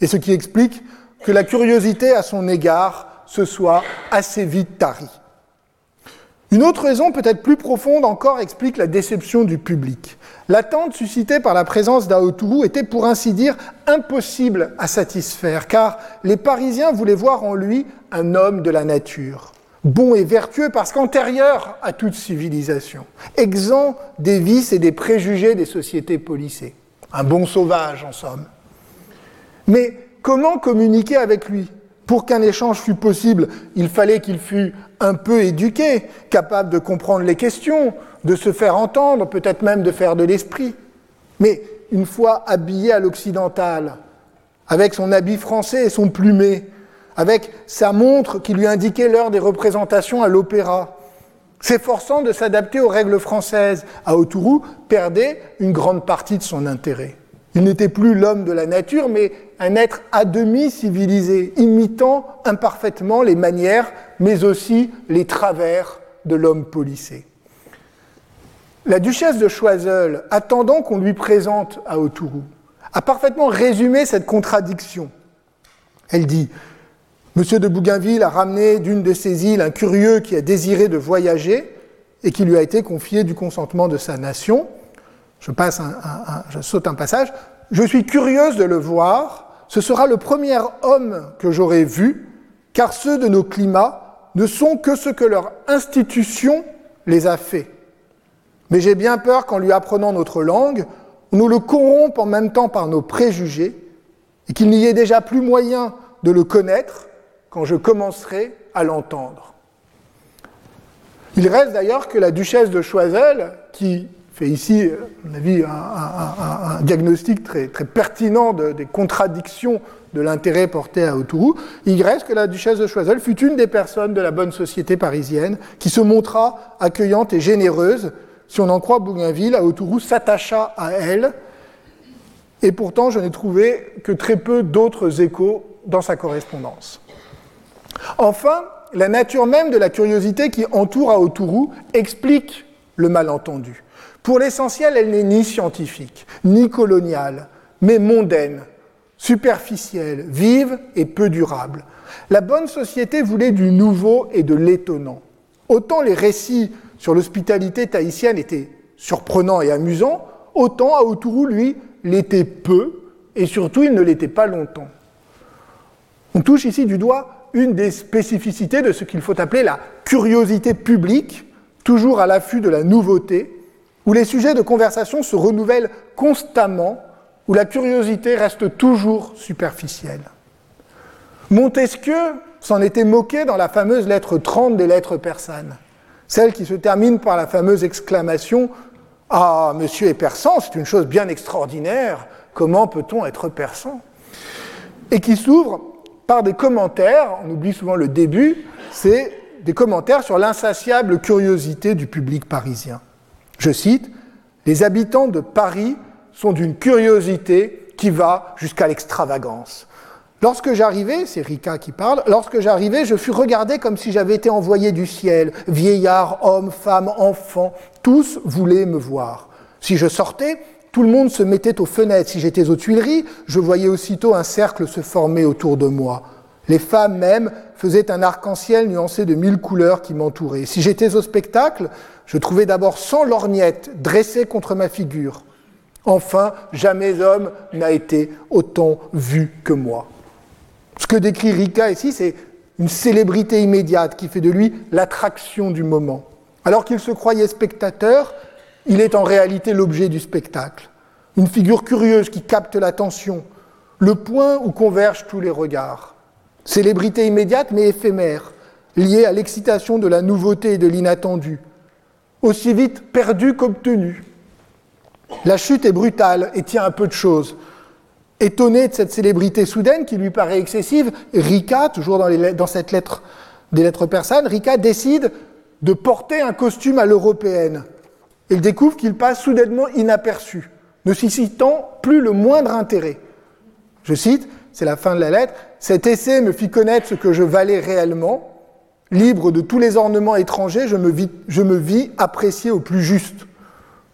Et ce qui explique que la curiosité à son égard se soit assez vite tarie. Une autre raison, peut-être plus profonde encore, explique la déception du public. L'attente suscitée par la présence d'Aotourou était pour ainsi dire impossible à satisfaire, car les Parisiens voulaient voir en lui un homme de la nature bon et vertueux parce qu'antérieur à toute civilisation, exempt des vices et des préjugés des sociétés policées. Un bon sauvage, en somme. Mais comment communiquer avec lui? Pour qu'un échange fût possible, il fallait qu'il fût un peu éduqué, capable de comprendre les questions, de se faire entendre, peut-être même de faire de l'esprit. Mais une fois habillé à l'occidental, avec son habit français et son plumet, avec sa montre qui lui indiquait l'heure des représentations à l'opéra, s'efforçant de s'adapter aux règles françaises à Autourou, perdait une grande partie de son intérêt. Il n'était plus l'homme de la nature, mais un être à demi civilisé, imitant imparfaitement les manières, mais aussi les travers de l'homme policé. La duchesse de Choiseul, attendant qu'on lui présente à Autourou, a parfaitement résumé cette contradiction. Elle dit Monsieur de Bougainville a ramené d'une de ses îles un curieux qui a désiré de voyager et qui lui a été confié du consentement de sa nation. Je, passe je saute un passage. Je suis curieuse de le voir. Ce sera le premier homme que j'aurai vu, car ceux de nos climats ne sont que ce que leur institution les a fait. Mais j'ai bien peur qu'en lui apprenant notre langue, nous le corrompe en même temps par nos préjugés et qu'il n'y ait déjà plus moyen de le connaître quand je commencerai à l'entendre. Il reste d'ailleurs que la duchesse de Choiseul, qui fait ici, à mon avis, un, diagnostic très, pertinent des contradictions de l'intérêt porté à Autourou, il reste que la duchesse de Choiseul fut une des personnes de la bonne société parisienne qui se montra accueillante et généreuse. Si on en croit Bougainville, à Autourou s'attacha à elle, et pourtant je n'ai trouvé que très peu d'autres échos dans sa correspondance. Enfin, la nature même de la curiosité qui entoure Aotourou explique le malentendu. Pour l'essentiel, elle n'est ni scientifique, ni coloniale, mais mondaine, superficielle, vive et peu durable. La bonne société voulait du nouveau et de l'étonnant. Autant les récits sur l'hospitalité tahitienne étaient surprenants et amusants, autant Aotourou, lui, l'était peu, et surtout il ne l'était pas longtemps. On touche ici du doigt une des spécificités de ce qu'il faut appeler la curiosité publique, toujours à l'affût de la nouveauté, où les sujets de conversation se renouvellent constamment, où la curiosité reste toujours superficielle. Montesquieu s'en était moqué dans la fameuse lettre 30 des lettres persanes, celle qui se termine par la fameuse exclamation Ah, monsieur est persan, c'est une chose bien extraordinaire, comment peut-on être persan? Et qui s'ouvre par des commentaires, on oublie souvent le début, c'est des commentaires sur l'insatiable curiosité du public parisien. Je cite, Les habitants de Paris sont d'une curiosité qui va jusqu'à l'extravagance. Lorsque j'arrivais, c'est Rika qui parle, lorsque j'arrivais, je fus regardé comme si j'avais été envoyé du ciel. Vieillards, hommes, femmes, enfants, tous voulaient me voir. Si je sortais, tout le monde se mettait aux fenêtres. Si j'étais aux Tuileries, je voyais aussitôt un cercle se former autour de moi. Les femmes même faisaient un arc-en-ciel nuancé de mille couleurs qui m'entouraient. Si j'étais au spectacle, je trouvais d'abord cent lorgnettes dressées contre ma figure. Enfin, jamais homme n'a été autant vu que moi. Ce que décrit Rika ici, c'est une célébrité immédiate qui fait de lui l'attraction du moment. Alors qu'il se croyait spectateur, il est en réalité l'objet du spectacle. Une figure curieuse qui capte l'attention, le point où convergent tous les regards. Célébrité immédiate mais éphémère, liée à l'excitation de la nouveauté et de l'inattendu, aussi vite perdue qu'obtenue. La chute est brutale et tient un peu de choses. Étonné de cette célébrité soudaine qui lui paraît excessive, Rika, toujours dans, dans cette lettre des lettres persanes, Rika décide de porter un costume à l'européenne, il découvre qu'il passe soudainement inaperçu, ne suscitant plus le moindre intérêt. Je cite, c'est la fin de la lettre, cet essai me fit connaître ce que je valais réellement. Libre de tous les ornements étrangers, je me vis, apprécié au plus juste.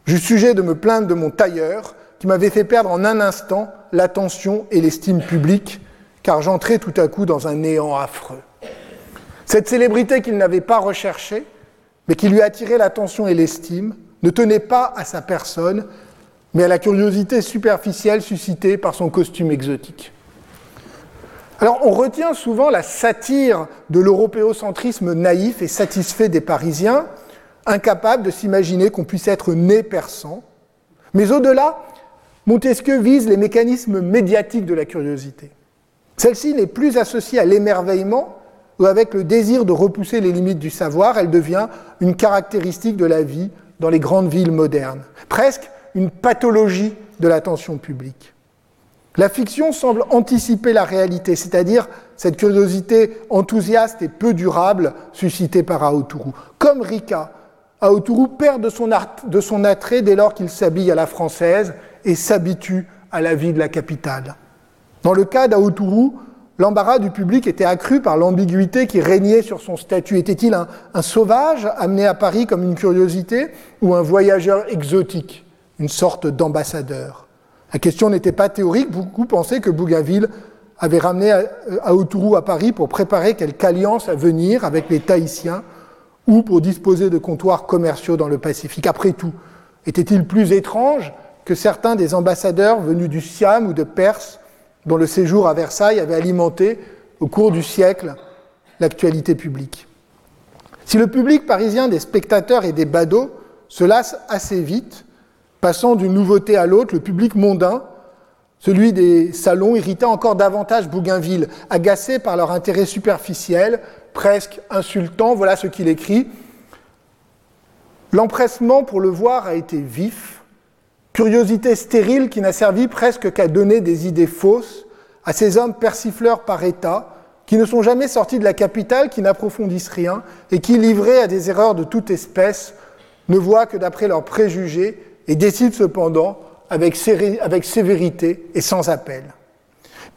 J'eus sujet de me plaindre de mon tailleur, qui m'avait fait perdre en un instant l'attention et l'estime publique, car j'entrais tout à coup dans un néant affreux. Cette célébrité qu'il n'avait pas recherchée, mais qui lui attirait l'attention et l'estime, ne tenait pas à sa personne, mais à la curiosité superficielle suscitée par son costume exotique. Alors on retient souvent la satire de l'européocentrisme naïf et satisfait des Parisiens, incapables de s'imaginer qu'on puisse être né persan. Mais au-delà, Montesquieu vise les mécanismes médiatiques de la curiosité. Celle-ci n'est plus associée à l'émerveillement ou avec le désir de repousser les limites du savoir, elle devient une caractéristique de la vie dans les grandes villes modernes, presque une pathologie de l'attention publique. La fiction semble anticiper la réalité, c'est-à-dire cette curiosité enthousiaste et peu durable suscitée par Aoturu. Comme Rika, Aoturu perd de son, attrait dès lors qu'il s'habille à la française et s'habitue à la vie de la capitale. Dans le cas d'Aoturu, l'embarras du public était accru par l'ambiguïté qui régnait sur son statut. Était-il un, sauvage amené à Paris comme une curiosité ou un voyageur exotique, une sorte d'ambassadeur? La question n'était pas théorique, beaucoup pensaient que Bougainville avait ramené Aoturu à Paris pour préparer quelque alliance à venir avec les Tahitiens ou pour disposer de comptoirs commerciaux dans le Pacifique. Après tout, était-il plus étrange que certains des ambassadeurs venus du Siam ou de Perse, dont le séjour à Versailles avait alimenté au cours du siècle l'actualité publique? Si le public parisien des spectateurs et des badauds se lasse assez vite, passant d'une nouveauté à l'autre, le public mondain, celui des salons, irritait encore davantage Bougainville, agacé par leur intérêt superficiel, presque insultant. Voilà ce qu'il écrit. L'empressement pour le voir a été vif, curiosité stérile qui n'a servi presque qu'à donner des idées fausses à ces hommes persifleurs par état, qui ne sont jamais sortis de la capitale, qui n'approfondissent rien, et qui, livrés à des erreurs de toute espèce, ne voient que d'après leurs préjugés et décident cependant avec, sévérité et sans appel.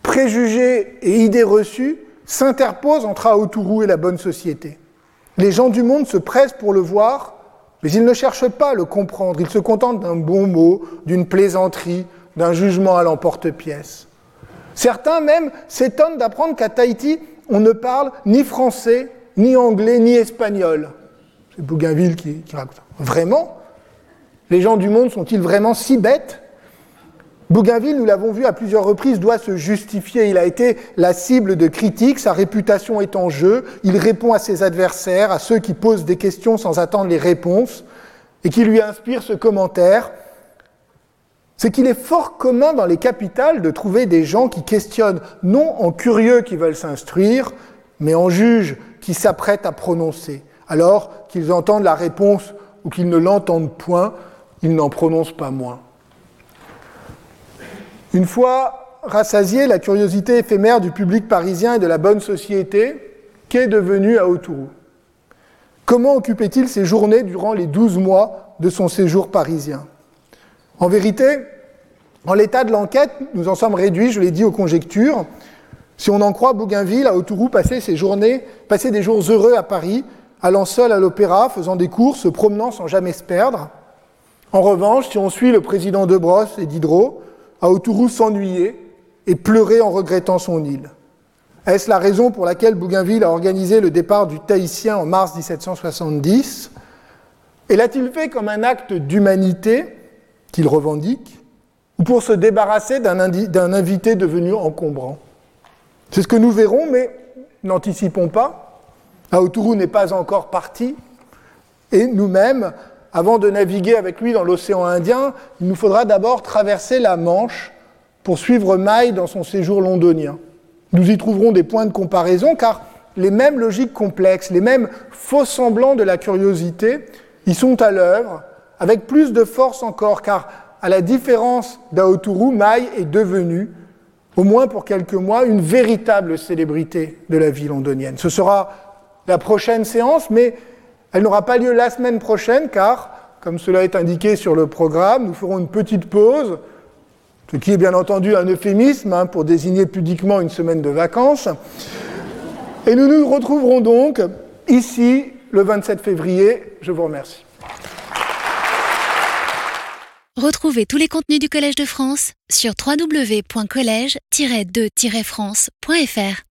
Préjugés et idées reçues s'interposent entre Aoturu et la bonne société. Les gens du monde se pressent pour le voir, mais ils ne cherchent pas à le comprendre. Ils se contentent d'un bon mot, d'une plaisanterie, d'un jugement à l'emporte-pièce. Certains même s'étonnent d'apprendre qu'à Tahiti, on ne parle ni français, ni anglais, ni espagnol. C'est Bougainville qui, qui raconte. Vraiment Les gens du monde sont-ils vraiment si bêtes? Bougainville, nous l'avons vu à plusieurs reprises, doit se justifier. Il a été la cible de critiques, sa réputation est en jeu, il répond à ses adversaires, à ceux qui posent des questions sans attendre les réponses, et qui lui inspirent ce commentaire. C'est qu'il est fort commun dans les capitales de trouver des gens qui questionnent, non en curieux qui veulent s'instruire, mais en juges qui s'apprêtent à prononcer. Alors qu'ils entendent la réponse ou qu'ils ne l'entendent point, ils n'en prononcent pas moins. Une fois rassasiée la curiosité éphémère du public parisien et de la bonne société, qu'est devenu Aoturu Comment occupait-il ses journées durant les douze mois de son séjour parisien? En vérité, en l'état de l'enquête, nous en sommes réduits, je l'ai dit, aux conjectures. Si on en croit Bougainville, Aoturu passait ses journées, passait des jours heureux à Paris, allant seul à l'opéra, faisant des cours, se promenant sans jamais se perdre. En revanche, si on suit le président de Brosse et Diderot, Aoturu s'ennuyait et pleurait en regrettant son île. Est-ce la raison pour laquelle Bougainville a organisé le départ du Tahitien en mars 1770 Et l'a-t-il fait comme un acte d'humanité qu'il revendique? Ou pour se débarrasser d'un invité devenu encombrant? C'est ce que nous verrons, mais n'anticipons pas. Aoturu n'est pas encore parti et nous-mêmes, avant de naviguer avec lui dans l'océan Indien, il nous faudra d'abord traverser la Manche pour suivre Maille dans son séjour londonien. Nous y trouverons des points de comparaison car les mêmes logiques complexes, les mêmes faux semblants de la curiosité y sont à l'œuvre, avec plus de force encore, car à la différence d'Aoturu, Maille est devenu, au moins pour quelques mois, une véritable célébrité de la vie londonienne. Ce sera la prochaine séance, mais elle n'aura pas lieu la semaine prochaine car, comme cela est indiqué sur le programme, nous ferons une petite pause, ce qui est bien entendu un euphémisme hein, pour désigner pudiquement une semaine de vacances. Et nous nous retrouverons donc ici le 27 février. Je vous remercie. Retrouvez tous les contenus du Collège de France sur www.colège-2-france.fr.